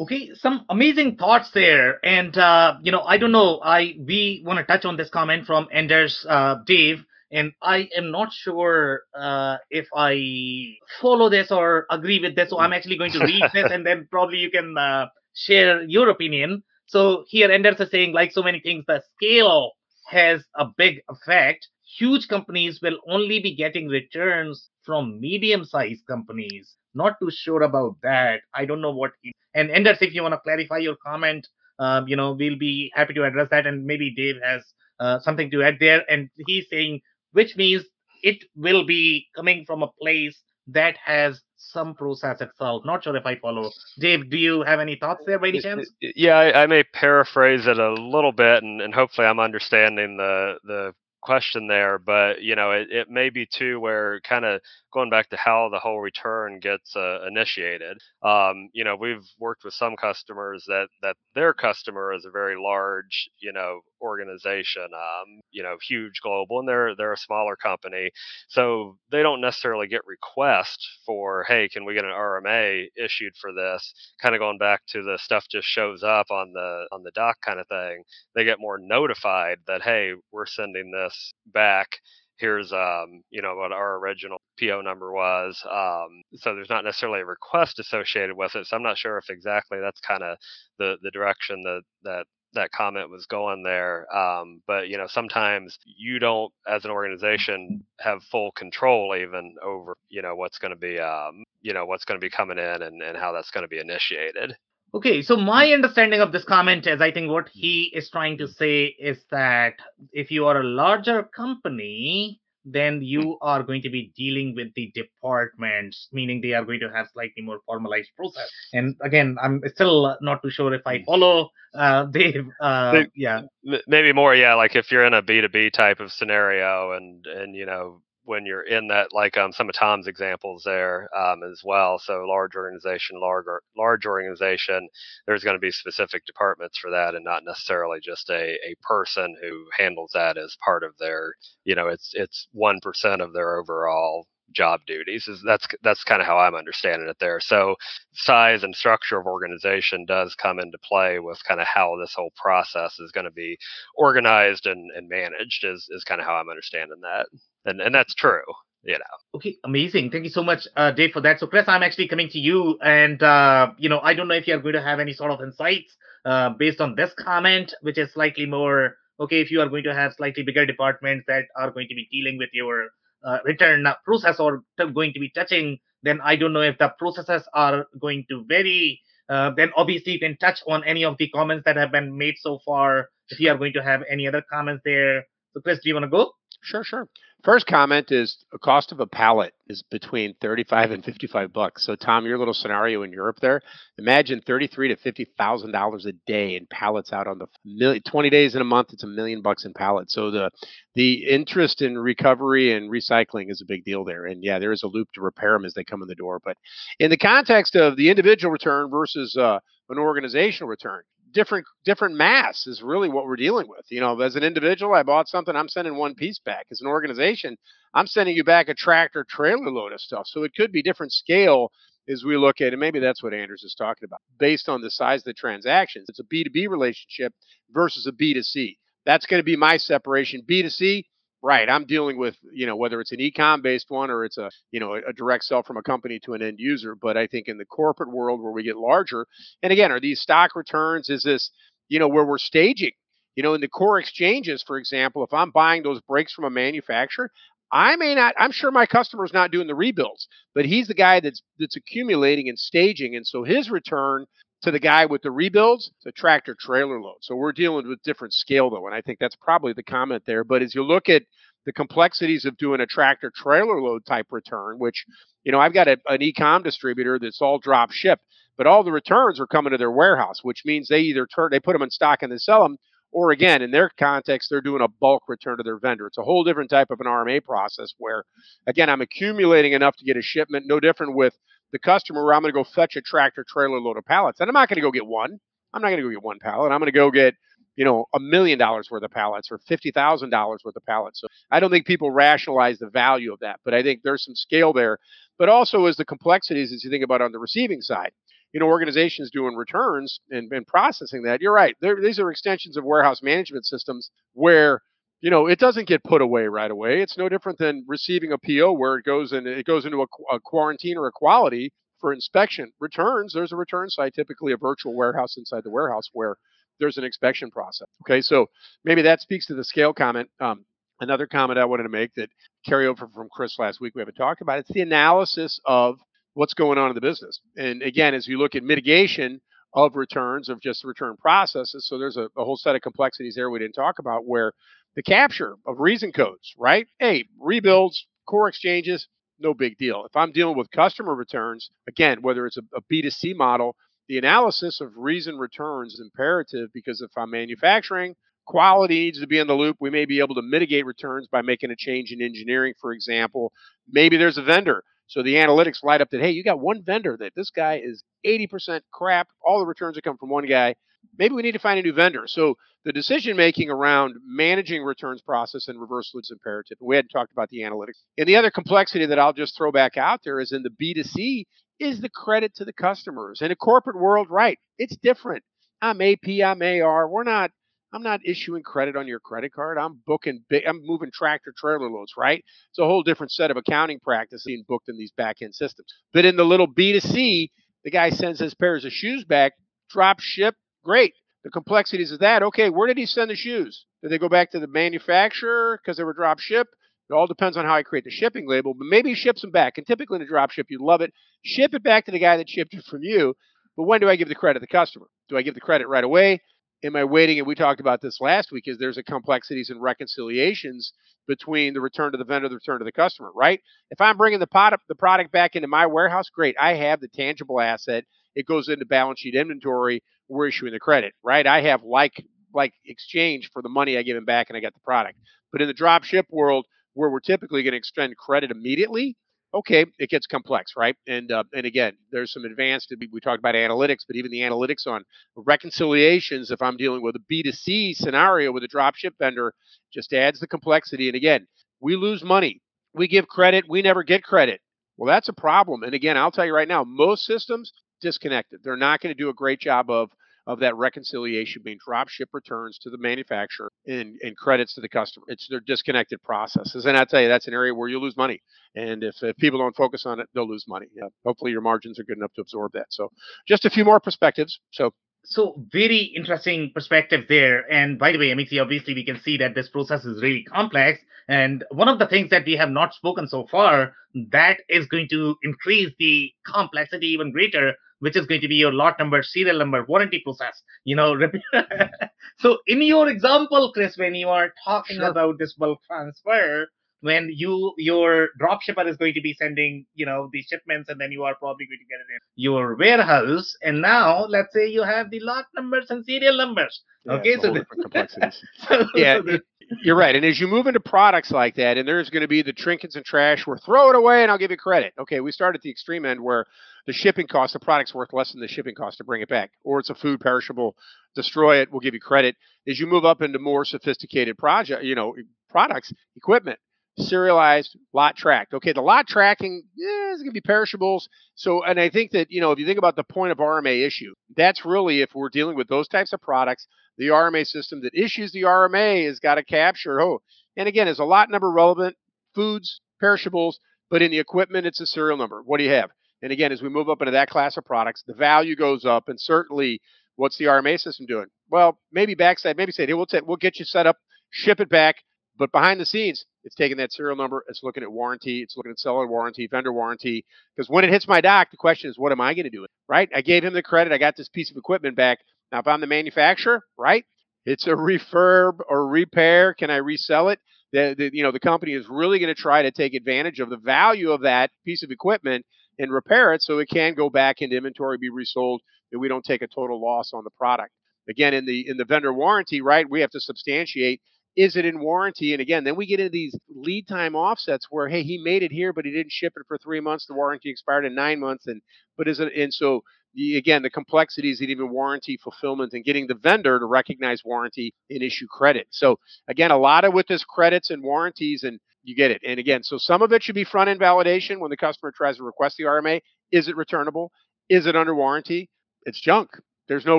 Okay, some amazing thoughts there, and uh, you know I don't know I we want to touch on this comment from Anders uh, Dave, and I am not sure uh, if I follow this or agree with this, so I'm actually going to read this, and then probably you can uh, share your opinion. So here Anders is saying, like so many things, the scale has a big effect huge companies will only be getting returns from medium sized companies. Not too sure about that. I don't know what. He, and Anders, if you want to clarify your comment, um, you know, we'll be happy to address that. And maybe Dave has uh, something to add there. And he's saying, which means it will be coming from a place that has some process itself. Not sure if I follow. Dave, do you have any thoughts there by any chance? Yeah, I, I may paraphrase it a little bit, and, and hopefully I'm understanding the the question there, but you know, it, it may be too where kind of going back to how the whole return gets uh, initiated. Um, you know, we've worked with some customers that that their customer is a very large, you know, organization, um, you know, huge global, and they're they're a smaller company, so they don't necessarily get requests for, hey, can we get an RMA issued for this? Kind of going back to the stuff just shows up on the on the dock kind of thing. They get more notified that hey, we're sending this back here's um, you know what our original PO number was. Um, so there's not necessarily a request associated with it. So I'm not sure if exactly that's kind of the the direction that that that comment was going there. Um, but you know, sometimes you don't, as an organization, have full control even over you know what's going to be um, you know what's going to be coming in and, and how that's going to be initiated. Okay, so my understanding of this comment is I think what he is trying to say is that if you are a larger company, then you are going to be dealing with the departments, meaning they are going to have slightly more formalized process. And again, I'm still not too sure if I hmm. follow uh, Dave. Uh, yeah, maybe more. Yeah, like if you're in a B2B type of scenario, and and you know when you're in that, like um, some of Tom's examples there um, as well. So large organization, large large organization, there's going to be specific departments for that, and not necessarily just a, a person who handles that as part of their, you know, it's it's one percent of their overall job duties is that's that's kind of how i'm understanding it there. So size and structure of organization does come into play with kind of how this whole process is going to be organized and, and managed is, is kind of how i'm understanding that. And and that's true you know. Okay amazing. Thank you so much uh, dave for that. So chris i'm actually coming to you and uh, you know i don't know if you're going to have any sort of insights uh, based on this comment which is slightly more okay if you are going to have slightly bigger departments that are going to be dealing with your uh, return process or going to be touching then i don't know if the processes are going to vary. Uh, then obviously you can touch on any of the comments that have been made so far if you are going to have any other comments there. So chris do you want to go Sure, sure. First comment is the cost of a pallet is between 35 and 55 bucks. So Tom, your little scenario in Europe there, imagine 33 to 50,000 dollars a day in pallets out on the million, 20 days in a month, it's a million bucks in pallets. So the the interest in recovery and recycling is a big deal there. And yeah, there is a loop to repair them as they come in the door. But in the context of the individual return versus uh, an organizational return, different different mass is really what we're dealing with. You know, as an individual, I bought something, I'm sending one piece back. As an organization, I'm sending you back a tractor trailer load of stuff. So it could be different scale as we look at it. Maybe that's what Anders is talking about. Based on the size of the transactions, it's a B2B relationship versus a B2C. That's going to be my separation. B2C, right? I'm dealing with, you know, whether it's an e-com based one or it's a, you know, a, direct sell from a company to an end user. But I think in the corporate world where we get larger, and again, are these stock returns? Is this, you know, where we're staging? You know, in the core exchanges, for example, if I'm buying those brakes from a manufacturer, I may not. I'm sure my customer's not doing the rebuilds, but he's the guy that's that's accumulating and staging, and so his return to the guy with the rebuilds, the tractor trailer load. So we're dealing with different scale though, and I think that's probably the comment there. But as you look at the complexities of doing a tractor trailer load type return, which you know I've got a, an e-com distributor that's all drop ship, but all the returns are coming to their warehouse, which means they either turn they put them in stock and they sell them, or again, in their context, they're doing a bulk return to their vendor. It's a whole different type of an RMA process where, again, I'm accumulating enough to get a shipment, no different with the customer where I'm going to go fetch a tractor trailer load of pallets. And I'm not going to go get one. I'm not going to go get one pallet. I'm going to go get, you know, a million dollars worth of pallets or $50,000 worth of pallets. So I don't think people rationalize the value of that, but I think there's some scale there. But also as the complexities as you think about on the receiving side you know, organizations doing returns and, and processing that, you're right. These are extensions of warehouse management systems where, you know, it doesn't get put away right away. It's no different than receiving a PO where it goes and it goes into a, a quarantine or a quality for inspection. Returns, there's a return site, typically a virtual warehouse inside the warehouse where there's an inspection process. Okay, so maybe that speaks to the scale comment. Um, another comment I wanted to make that carry over from Chris last week we haven't talked about. It's the analysis of what's going on in the business. And again, as you look at mitigation of returns of just return processes, so there's a, a whole set of complexities there we didn't talk about where the capture of reason codes, right? Hey, rebuilds, core exchanges, no big deal. If I'm dealing with customer returns, again, whether it's a a B2C model, the analysis of reason returns is imperative because if I'm manufacturing, quality needs to be in the loop. We may be able to mitigate returns by making a change in engineering, for example. Maybe there's a vendor so the analytics light up that, hey, you got one vendor that this guy is 80% crap. All the returns that come from one guy. Maybe we need to find a new vendor. So the decision making around managing returns process and reversal is imperative. We hadn't talked about the analytics. And the other complexity that I'll just throw back out there is in the B2C is the credit to the customers. In a corporate world, right, it's different. I'm AP, I'm AR. We're not I'm not issuing credit on your credit card. I'm booking big, I'm moving tractor trailer loads, right? It's a whole different set of accounting practices being booked in these back end systems. But in the little B2C, the guy sends his pairs of shoes back, drop ship, great. The complexities of that, okay, where did he send the shoes? Did they go back to the manufacturer because they were drop ship? It all depends on how I create the shipping label, but maybe he ships them back. And typically in a drop ship, you love it. Ship it back to the guy that shipped it from you. But when do I give the credit to the customer? Do I give the credit right away? am I waiting? And we talked about this last week. Is there's a complexities and reconciliations between the return to the vendor, the return to the customer, right? If I'm bringing the pot, the product back into my warehouse, great. I have the tangible asset. It goes into balance sheet inventory. We're issuing the credit, right? I have like like exchange for the money I give him back, and I get the product. But in the drop ship world, where we're typically going to extend credit immediately, okay, it gets complex, right? And uh, and again, there's some advanced. We talked about analytics, but even the analytics on reconciliations, if I'm dealing with a B2C scenario with a dropship vendor, just adds the complexity. And again, we lose money. We give credit, we never get credit. Well, that's a problem. And again, I'll tell you right now, most systems disconnected. They're not going to do a great job of of that reconciliation being drop ship returns to the manufacturer and, and credits to the customer. It's their disconnected processes. And I tell you, that's an area where you lose money. And if, if people don't focus on it, they'll lose money. Yeah, hopefully your margins are good enough to absorb that. So just a few more perspectives. So so very interesting perspective there. And by the way, Amixi, obviously we can see that this process is really complex. And one of the things that we have not spoken so far that is going to increase the complexity even greater which is going to be your lot number, serial number, warranty process. You know, mm-hmm. so in your example, Chris, when you are talking sure. about this bulk transfer, when you your drop shipper is going to be sending you know the shipments and then you are probably going to get it in your warehouse and now let's say you have the lot numbers and serial numbers yeah, okay so, the, complexities so, yeah so the, you're right. And as you move into products like that, and there's going to be the trinkets and trash, we're throw it away and I'll give you credit. Okay, we start at the extreme end where the shipping cost, the product's worth less than the shipping cost to bring it back, or it's a food perishable, destroy it, we'll give you credit. As you move up into more sophisticated project, you know, products, equipment, serialized, lot tracked. Okay, the lot tracking is going to be perishables. So, and I think that you know, if you think about the point of RMA issue, that's really if we're dealing with those types of products, the RMA system that issues the RMA has got to capture. Oh, And again, is a lot number relevant? Foods, perishables, but in the equipment, it's a serial number. What do you have? And again, as we move up into that class of products, the value goes up, and certainly, what's the RMA system doing? Well, maybe backside, maybe say, hey, we'll, we'll get you set up, ship it back, but behind the scenes, it's taking that serial number, it's looking at warranty, it's looking at seller warranty, vendor warranty. Because when it hits my dock, the question is, what am I going to do? Right? I gave him the credit, I got this piece of equipment back. Now, if I'm the manufacturer, right? It's a refurb or repair. Can I resell it? The, the you know the company is really going to try to take advantage of the value of that piece of equipment and repair it so it can go back into inventory, be resold, and we don't take a total loss on the product. Again, in the in the vendor warranty, right? We have to substantiate is it in warranty? And again, then we get into these lead time offsets where, hey, he made it here, but he didn't ship it for three months. The warranty expired in nine months, and but is it? And so the, again, the complexities in even warranty fulfillment and getting the vendor to recognize warranty and issue credit. So again, a lot of with this credits and warranties, and you get it. And again, so some of it should be front end validation when the customer tries to request the RMA. Is it returnable? Is it under warranty? It's junk. There's no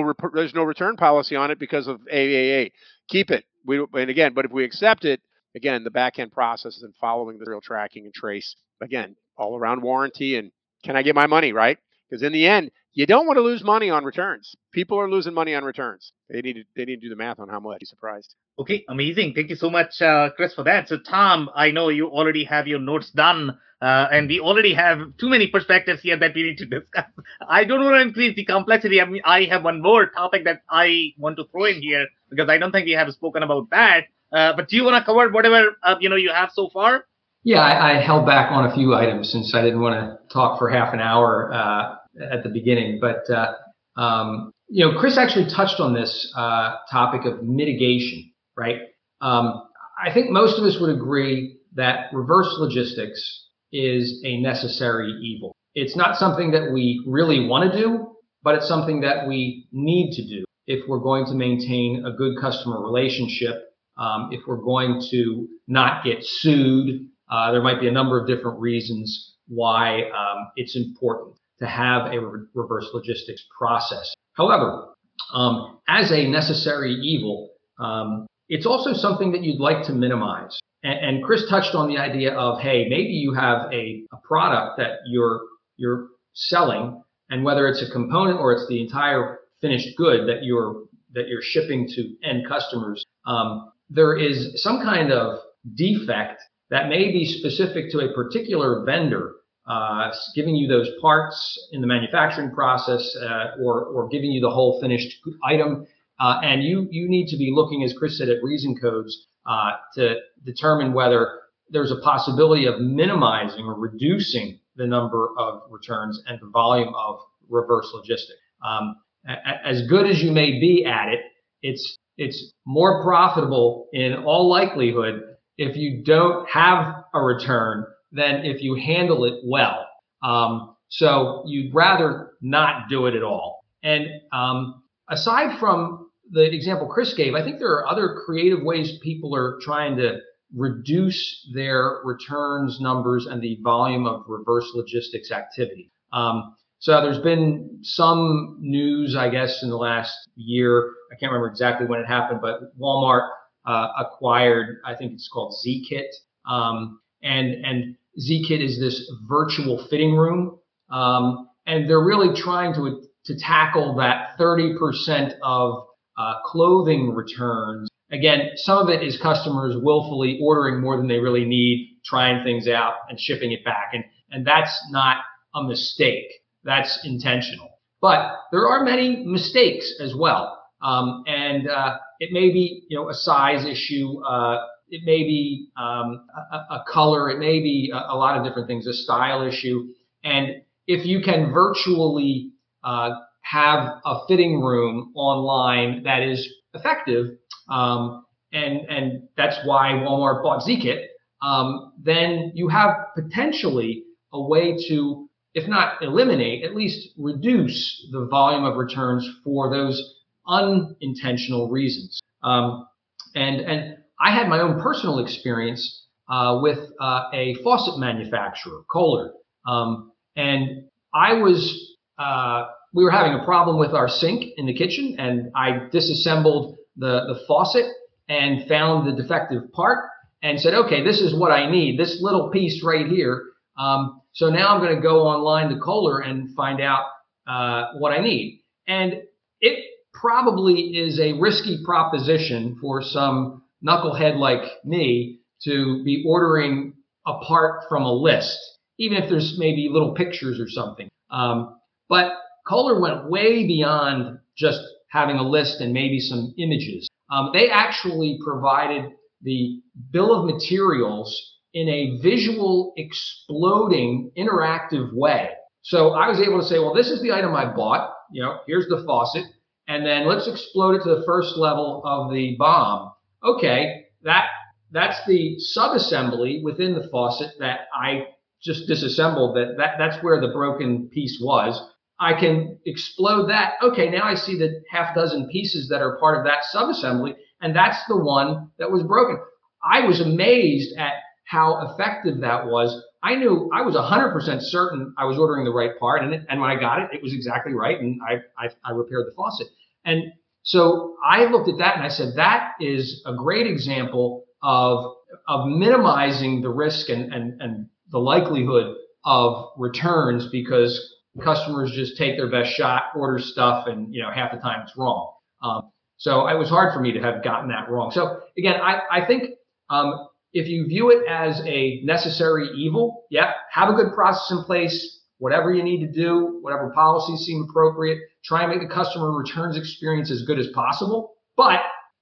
rep- there's no return policy on it because of AAA. Keep it. We and again, but if we accept it, again, the back end process and following the real tracking and trace. Again, all around warranty and can I get my money right? Because in the end, you don't want to lose money on returns. People are losing money on returns. They need to they need to do the math on how much. Be surprised. Okay, amazing. Thank you so much, uh, Chris, for that. So, Tom, I know you already have your notes done, uh, and we already have too many perspectives here that we need to discuss. I don't want to increase the complexity. I mean, I have one more topic that I want to throw in here because I don't think we have spoken about that. Uh, but do you want to cover whatever uh, you know you have so far? Yeah, I, I, held back on a few items since I didn't want to talk for half an hour uh, at the beginning. But uh, um, you know, Chris actually touched on this uh, topic of mitigation, right? Um, I think most of us would agree that reverse logistics is a necessary evil. It's not something that we really want to do, but it's something that we need to do if we're going to maintain a good customer relationship, um, if we're going to not get sued. Uh, there might be a number of different reasons why um, it's important to have a re- reverse logistics process. However, um, as a necessary evil, um, it's also something that you'd like to minimize. And, and, Chris touched on the idea of, hey, maybe you have a, a product that you're you're selling, and whether it's a component or it's the entire finished good that you're that you're shipping to end customers, um, there is some kind of defect that may be specific to a particular vendor uh, giving you those parts in the manufacturing process uh, or, or giving you the whole finished item. Uh, and you, you need to be looking, as Chris said, at reason codes uh, to determine whether there's a possibility of minimizing or reducing the number of returns and the volume of reverse logistics. Um, as good as you may be at it, it's it's more profitable in all likelihood if you don't have a return than if you handle it well. Um, so you'd rather not do it at all. And um, aside from the example Chris gave, I think there are other creative ways people are trying to reduce their returns numbers and the volume of reverse logistics activity. Um, so there's been some news, I guess, in the last year. I can't remember exactly when it happened, but Walmart uh, acquired, I think it's called Zeekit, um, and and Zeekit is this virtual fitting room, um, and they're really trying to to tackle that 30% of uh, clothing returns. Again, some of it is customers willfully ordering more than they really need, trying things out and shipping it back, and and that's not a mistake. That's intentional. But there are many mistakes as well, um, and uh, it may be you know a size issue. Uh, it may be um, a, a, color, it may be a, a, lot of different things, a style issue. And if you can virtually uh, have a fitting room online that is effective, um, and and that's why Walmart bought Zeekit, um, then you have potentially a way to, if not eliminate, at least reduce the volume of returns for those unintentional reasons. Um, and and I had my own personal experience uh, with uh, a faucet manufacturer, Kohler, um, and I was uh, we were having a problem with our sink in the kitchen, and I disassembled the the faucet and found the defective part, and said, okay, this is what I need, this little piece right here. Um, so now I'm going to go online to Kohler and find out uh, what I need. And it probably is a risky proposition for some knucklehead like me to be ordering apart from a list, even if there's maybe little pictures or something. Um, but Kohler went way beyond just having a list and maybe some images. Um, they actually provided the bill of materials in a visual, exploding, interactive way. So I was able to say, well, this is the item I bought. You know, here's the faucet. And then let's explode it to the first level of the BOM. Okay, that that's the subassembly within the faucet that I just disassembled. That, that that's where the broken piece was. I can explode that. Okay, now I see the half dozen pieces that are part of that subassembly, and that's the one that was broken. I was amazed at how effective that was. I knew I was 100% certain I was ordering the right part, and, and when I got it, it was exactly right, and I, I, I repaired the faucet. And so I looked at that and I said, that is a great example of, of minimizing the risk and, and, and the likelihood of returns because customers just take their best shot, order stuff, and you know half the time it's wrong. Um, so it was hard for me to have gotten that wrong. So again, I, I think um, if you view it as a necessary evil, yeah, have a good process in place, whatever you need to do, whatever policies seem appropriate, try and make the customer returns experience as good as possible. But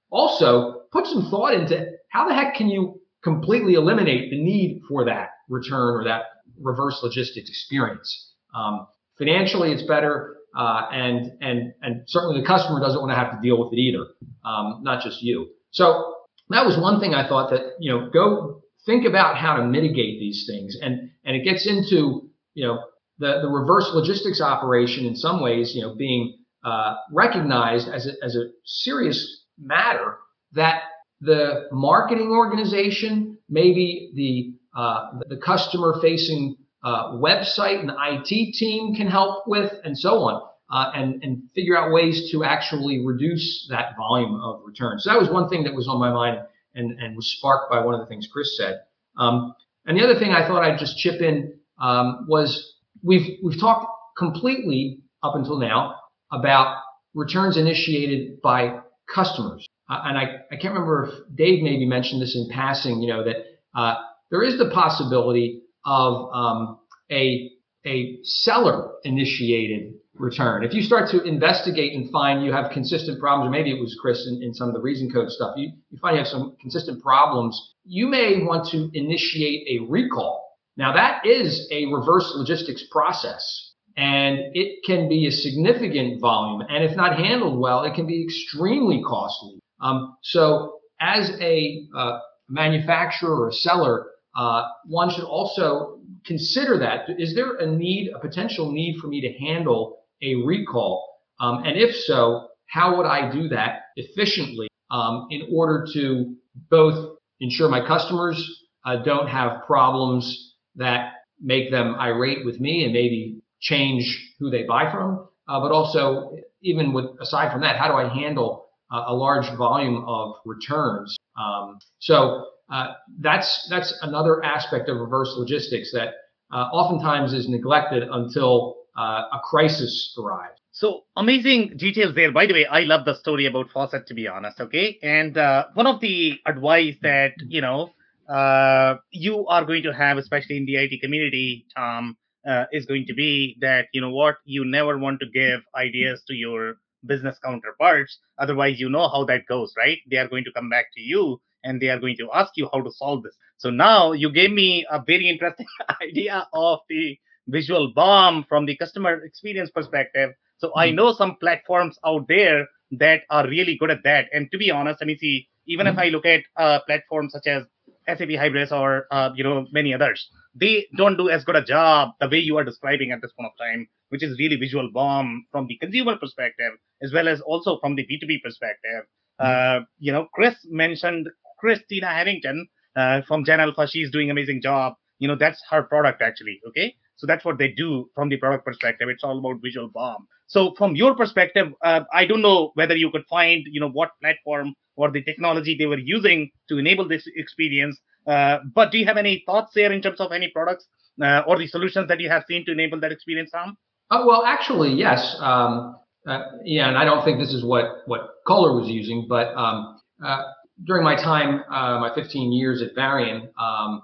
also put some thought into how the heck can you completely eliminate the need for that return or that reverse logistics experience. Um, financially, it's better, uh, and and and certainly the customer doesn't want to have to deal with it either, um, not just you. So that was one thing I thought that you know go think about how to mitigate these things, and and it gets into you know the the reverse logistics operation in some ways you know being uh, recognized as a, as a serious matter that the marketing organization, maybe the uh, the customer facing uh, website and IT team can help with, and so on, uh, and and figure out ways to actually reduce that volume of returns. So that was one thing that was on my mind and and was sparked by one of the things Chris said. Um, and the other thing I thought I'd just chip in um, was we've we've talked completely up until now about returns initiated by customers. Uh, and I, I can't remember if Dave maybe mentioned this in passing, you know, that uh, there is the possibility of um, a a seller initiated return. If you start to investigate and find you have consistent problems, or maybe it was Chris in, in some of the reason code stuff, you, you find you have some consistent problems, you may want to initiate a recall. Now that is a reverse logistics process and it can be a significant volume. And if not handled well, it can be extremely costly. Um, so as a uh, manufacturer or a seller, uh, one should also consider that. Is there a need, a potential need for me to handle a recall? Um, and if so, how would I do that efficiently um, in order to both ensure my customers uh, don't have problems that make them irate with me and maybe change who they buy from, uh, but also even with aside from that, how do I handle uh, a large volume of returns? Um, so uh, that's that's another aspect of reverse logistics that uh, oftentimes is neglected until uh, a crisis arrives. So amazing details there. By the way, I love the story about faucet, to be honest. Okay, and uh, one of the advice that you know uh, you are going to have, especially in the IT community, Tom, uh, is going to be that you know what you never want to give ideas to your business counterparts. Otherwise, you know how that goes, right? They are going to come back to you and they are going to ask you how to solve this. So now you gave me a very interesting idea of the visual BOM from the customer experience perspective. So mm-hmm. I know some platforms out there that are really good at that. And to be honest, I mean, see, even mm-hmm. if I look at uh, platforms such as SAP Hybris or uh, you know many others, they don't do as good a job the way you are describing at this point of time, which is really visual BOM from the consumer perspective as well as also from the B2B perspective. Mm-hmm. Uh, you know, Chris mentioned Christina Harrington uh, from Gen Alpha. She's doing amazing job. You know, that's her product actually. Okay. So that's what they do from the product perspective. It's all about visual BOM. So from your perspective, uh, I don't know whether you could find, you know, what platform or the technology they were using to enable this experience. Uh, but do you have any thoughts there in terms of any products uh, or the solutions that you have seen to enable that experience, Tom? Uh, well, actually, yes. Um, uh, yeah, and I don't think this is what what Kohler was using, but um, uh, during my time, uh, my 15 years at Varian, um,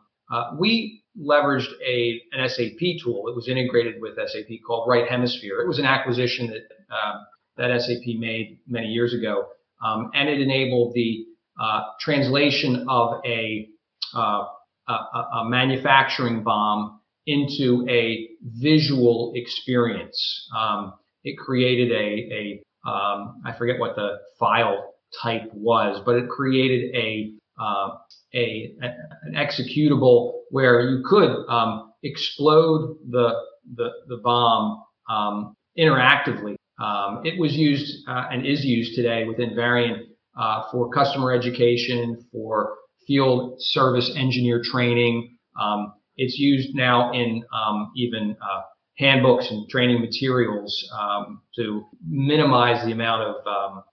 we leveraged a an SAP tool. It was integrated with SAP called Right Hemisphere. It was an acquisition that that SAP made many years ago, um, and it enabled the translation of a uh, a, a, manufacturing BOM into a visual experience. Um, it created a, a um, I forget what the file type was, but it created a, uh, a, an executable where you could um, explode the, the, the BOM um, interactively. Um, it was used uh, and is used today within Varian uh, for customer education, for field service engineer training. Um, it's used now in um, even uh, handbooks and training materials um, to minimize the amount of um,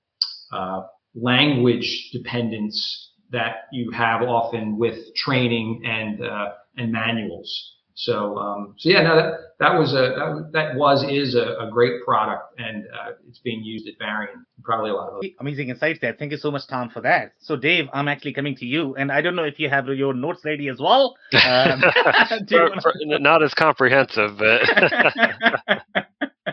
uh, language dependence that you have often with training and uh, and manuals. So, um, so yeah, no, that, that was a that, that was is a, a great product, and uh, it's being used at Varian. Probably a lot of other. amazing insights there. Thank you so much, Tom, for that. So, Dave, I'm actually coming to you, and I don't know if you have your notes ready as well. Um, for, for, not as comprehensive, but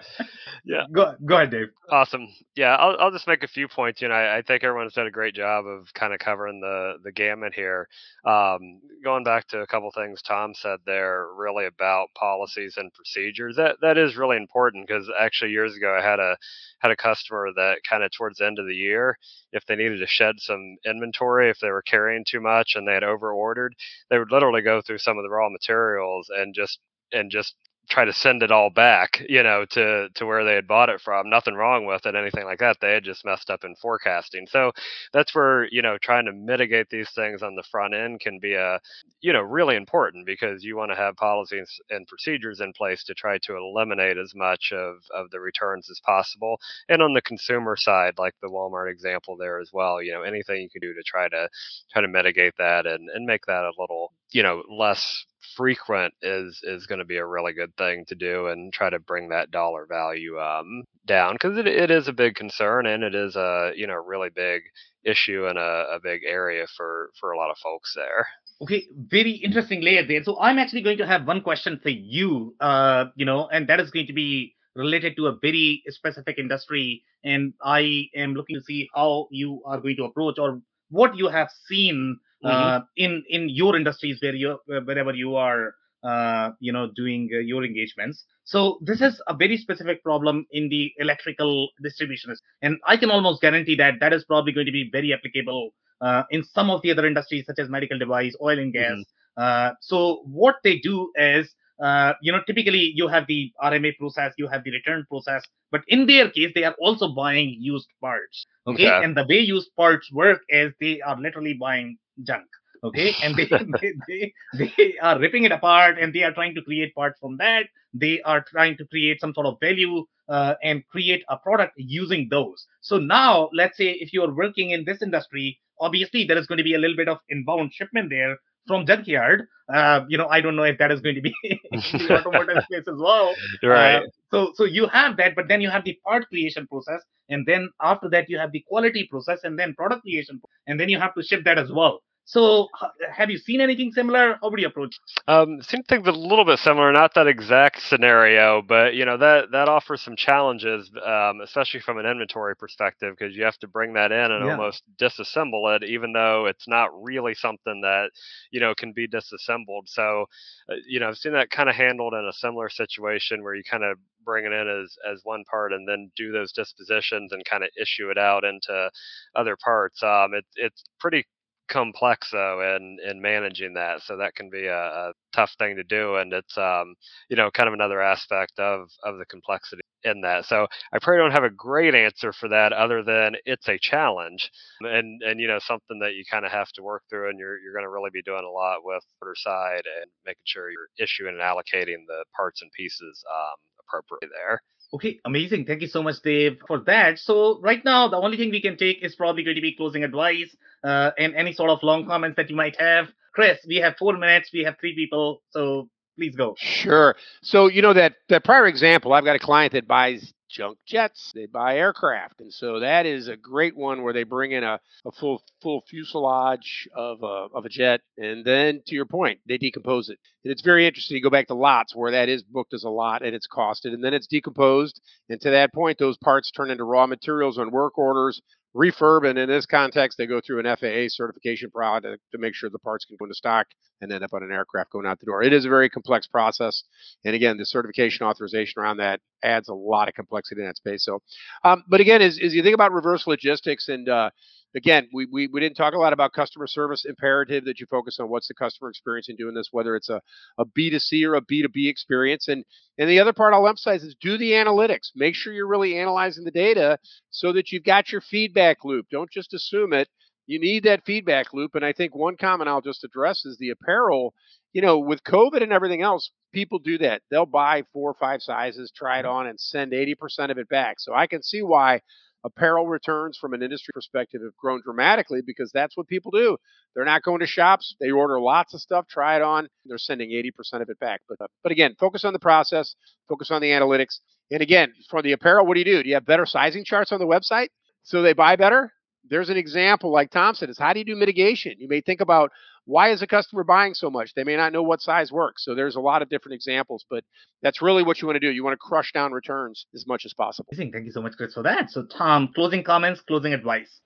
yeah. Go, go ahead, Dave. Awesome. Yeah, I'll, I'll just make a few points. You know, I, I think everyone's done a great job of kind of covering the the gamut here. Um, going back to a couple things Tom said there, really about policies and procedures. That that is really important because actually years ago I had a had a customer that kind of towards the end of the year, if they needed to shed some inventory, if they were carrying too much and they had over ordered, they would literally go through some of the raw materials and just and just try to send it all back, you know, to to where they had bought it from. Nothing wrong with it, anything like that. They had just messed up in forecasting. So that's where you know trying to mitigate these things on the front end can be a you know really important because you want to have policies and procedures in place to try to eliminate as much of of the returns as possible. And on the consumer side, like the Walmart example there as well, you know, anything you can do to try to try to mitigate that and and make that a little you know less frequent is is going to be a really good thing to do and try to bring that dollar value um, down because it, it is a big concern and it is a you know really big issue and a, a big area for for a lot of folks there okay very interesting layer there so i'm actually going to have one question for you uh you know and that is going to be related to a very specific industry and i am looking to see how you are going to approach or what you have seen mm-hmm. Uh, in in your industries where you wherever you are uh, you know doing uh, your engagements so this is a very specific problem in the electrical distribution and i can almost guarantee that that is probably going to be very applicable uh, in some of the other industries such as medical device oil and gas mm-hmm. uh, so what they do is uh, you know, typically you have the RMA process, you have the return process, but in their case, they are also buying used parts. Okay? okay. And the way used parts work is they are literally buying junk. Okay. And they, they, they, they are ripping it apart and they are trying to create parts from that. They are trying to create some sort of value uh, and create a product using those. So now, let's say if you are working in this industry, obviously there is going to be a little bit of inbound shipment there from junkyard. Uh, you know, I don't know if that is going to be in the automotive space as well. Right. Uh, so, so you have that, but then you have the part creation process, and then after that you have the quality process, and then product creation, and then you have to ship that as well. So, have you seen anything similar? How would you approach? Um, a little bit similar, not that exact scenario, but you know that that offers some challenges, um, especially from an inventory perspective, because you have to bring that in and yeah. almost disassemble it, even though it's not really something that you know can be disassembled. So, uh, you know, I've seen that kind of handled in a similar situation where you kind of bring it in as as one part and then do those dispositions and kind of issue it out into other parts. Um, it, it's pretty complex though in in managing that so that can be a, a, tough thing to do and it's um you know kind of another aspect of of the complexity in that. So i probably don't have a great answer for that other than it's a challenge and and you know something that you kind of have to work through and you're you're going to really be doing a lot with order side and making sure you're issuing and allocating the parts and pieces um appropriately there Okay, amazing. Thank you so much, Dave, for that. So right now, the only thing we can take is probably going to be closing advice uh, and any sort of long comments that you might have. Chris, we have four minutes. We have three people, so please go. Sure. So you know that that prior example, I've got a client that buys junk jets. They buy aircraft, and so that is a great one where they bring in a, a full full fuselage of a of a jet, and then to your point, they decompose it. And it's very interesting. You go back to lots where that is booked as a lot and it's costed, and then it's decomposed. And to that point, those parts turn into raw materials on work orders refurb, and in this context, they go through an FAA certification product to make sure the parts can go into stock and end up on an aircraft going out the door. It is a very complex process, and again, the certification authorization around that adds a lot of complexity in that space. So, um, but again, as, as you think about reverse logistics and uh, again, we, we, we didn't talk a lot about customer service imperative that you focus on what's the customer experience in doing this, whether it's a, a B2C or a B2B experience. And, and the other part I'll emphasize is do the analytics. Make sure you're really analyzing the data so that you've got your feedback loop. Don't just assume it. You need that feedback loop. And I think one comment I'll just address is the apparel. You know, with COVID and everything else, people do that. They'll buy four or five sizes, try it mm-hmm. on, and send 80% of it back. So I can see why apparel returns from an industry perspective have grown dramatically because that's what people do. They're not going to shops. They order lots of stuff, try it on. They're sending 80% of it back. But, uh, but again, focus on the process, focus on the analytics. And again, for the apparel, what do you do? Do you have better sizing charts on the website so they buy better? There's an example, like Tom said, is how do you do mitigation? You may think about why is a customer buying so much? They may not know what size works. So there's a lot of different examples, but that's really what you want to do. You want to crush down returns as much as possible. Thank you so much, Chris, for that. So, Tom, closing comments, closing advice.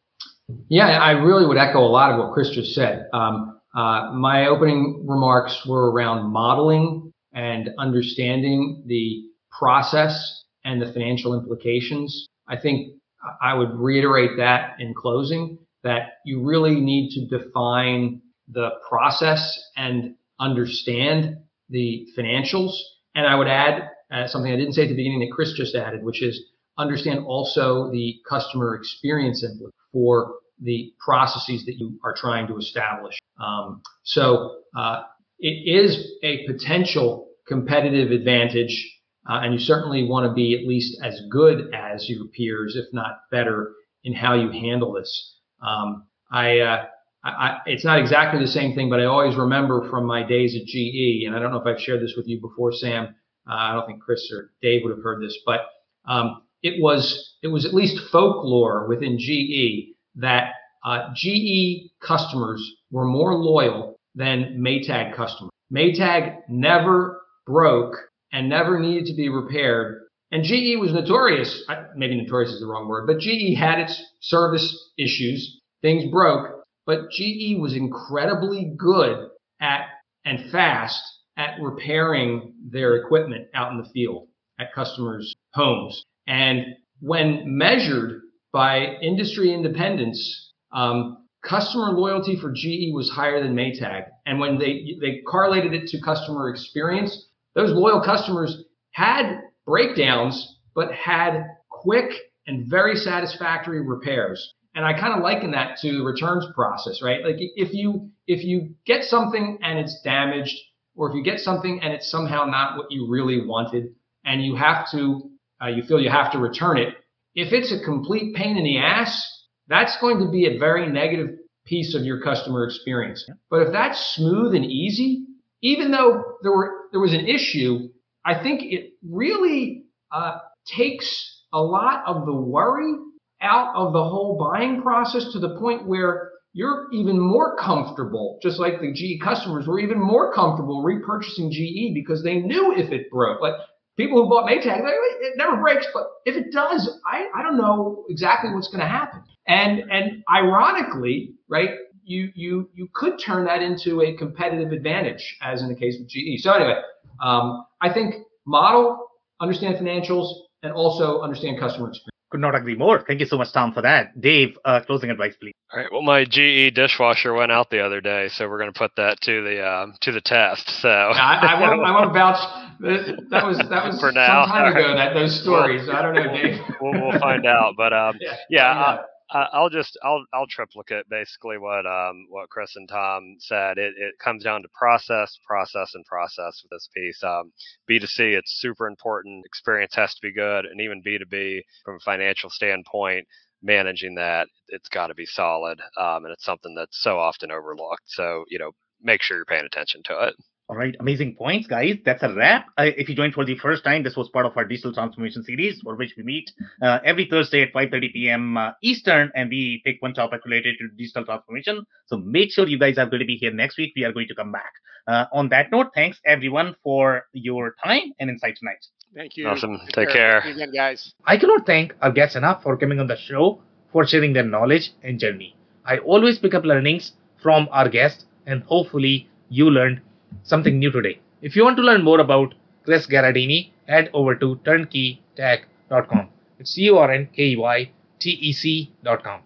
Yeah, I really would echo a lot of what Chris just said. Um, uh, my opening remarks were around modeling and understanding the process and the financial implications. I think I would reiterate that in closing that you really need to define the process and understand the financials. And I would add uh, something I didn't say at the beginning that Chris just added, which is understand also the customer experience input for the processes that you are trying to establish. Um, so uh, it is a potential competitive advantage, uh, and you certainly want to be at least as good as your peers, if not better, in how you handle this. Um, I uh, I, it's not exactly the same thing, but I always remember from my days at GE, and I don't know if I've shared this with you before, Sam. Uh, I don't think Chris or Dave would have heard this, but um, it was it was at least folklore within GE that uh, GE customers were more loyal than Maytag customers. Maytag never broke and never needed to be repaired. And GE was notorious, maybe notorious is the wrong word, but GE had its service issues. Things broke, but GE was incredibly good at and fast at repairing their equipment out in the field at customers' homes. And when measured by industry independence, um, customer loyalty for GE was higher than Maytag. And when they, they correlated it to customer experience, those loyal customers had breakdowns, but had quick and very satisfactory repairs and I kind of liken that to the returns process, right? Like if you if you get something and it's damaged, or if you get something and it's somehow not what you really wanted, and you have to uh, you feel you have to return it, if it's a complete pain in the ass, that's going to be a very negative piece of your customer experience. But if that's smooth and easy, even though there were there was an issue, I think it really uh, takes a lot of the worry out of the whole buying process to the point where you're even more comfortable, just like the GE customers were even more comfortable repurchasing GE because they knew if it broke. Like people who bought Maytag, it never breaks, but if it does, I, I don't know exactly what's going to happen. And and ironically, right, you you you could turn that into a competitive advantage, as in the case with GE. So anyway, um, I think model, understand financials, and also understand customer experience. Could not agree more. Thank you so much, Tom, for that. Dave, uh, closing advice, please. All right. Well, my GE dishwasher went out the other day, so we're going to put that to the uh, to the test. So I, I won't I won't vouch. That was that was For now. some time ago. That those stories. Well, I don't know, Dave. we'll, we'll find out. But um, yeah, yeah uh, I'll just I'll I'll triplicate basically what um what Chris and Tom said. It it comes down to process, process, and process with this piece. Um, B2C, it's super important. Experience has to be good, and even B2B from a financial standpoint, managing that it's got to be solid. Um, and it's something that's so often overlooked. So you know, make sure you're paying attention to it. All right, amazing points, guys. That's a wrap. Uh, if you joined for the first time, this was part of our digital transformation series, for which we meet uh, every Thursday at 5:30 p.m. Uh, Eastern, and we pick one topic related to digital transformation. So make sure you guys are going to be here next week. We are going to come back. Uh, on that note, thanks everyone for your time and insight tonight. Thank you. Awesome. Take, Take care. care. again, guys. I cannot thank our guests enough for coming on the show, for sharing their knowledge and journey. I always pick up learnings from our guests, and hopefully you learned something new today. If you want to learn more about Chris Gherardini, head over to turnkeytech.com. It's C O R N K E Y T E C.com.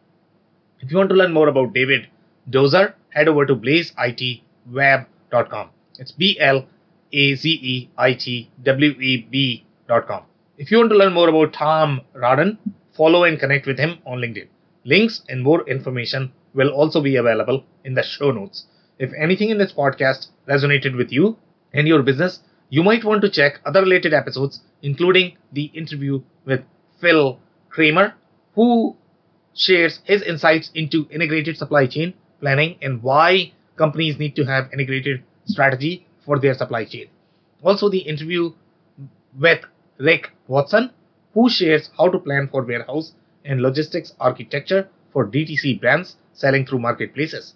If you want to learn more about David Dozer, head over to blazeitweb.com. It's B L A Z E I T W E B.com. If you want to learn more about Tom Rodden, follow and connect with him on LinkedIn. Links and more information will also be available in the show notes. If anything in this podcast resonated with you and your business, you might want to check other related episodes, including the interview with Phil Kramer, who shares his insights into integrated supply chain planning and why companies need to have integrated strategy for their supply chain. Also, the interview with Rick Watson, who shares how to plan for warehouse and logistics architecture for DTC brands selling through marketplaces.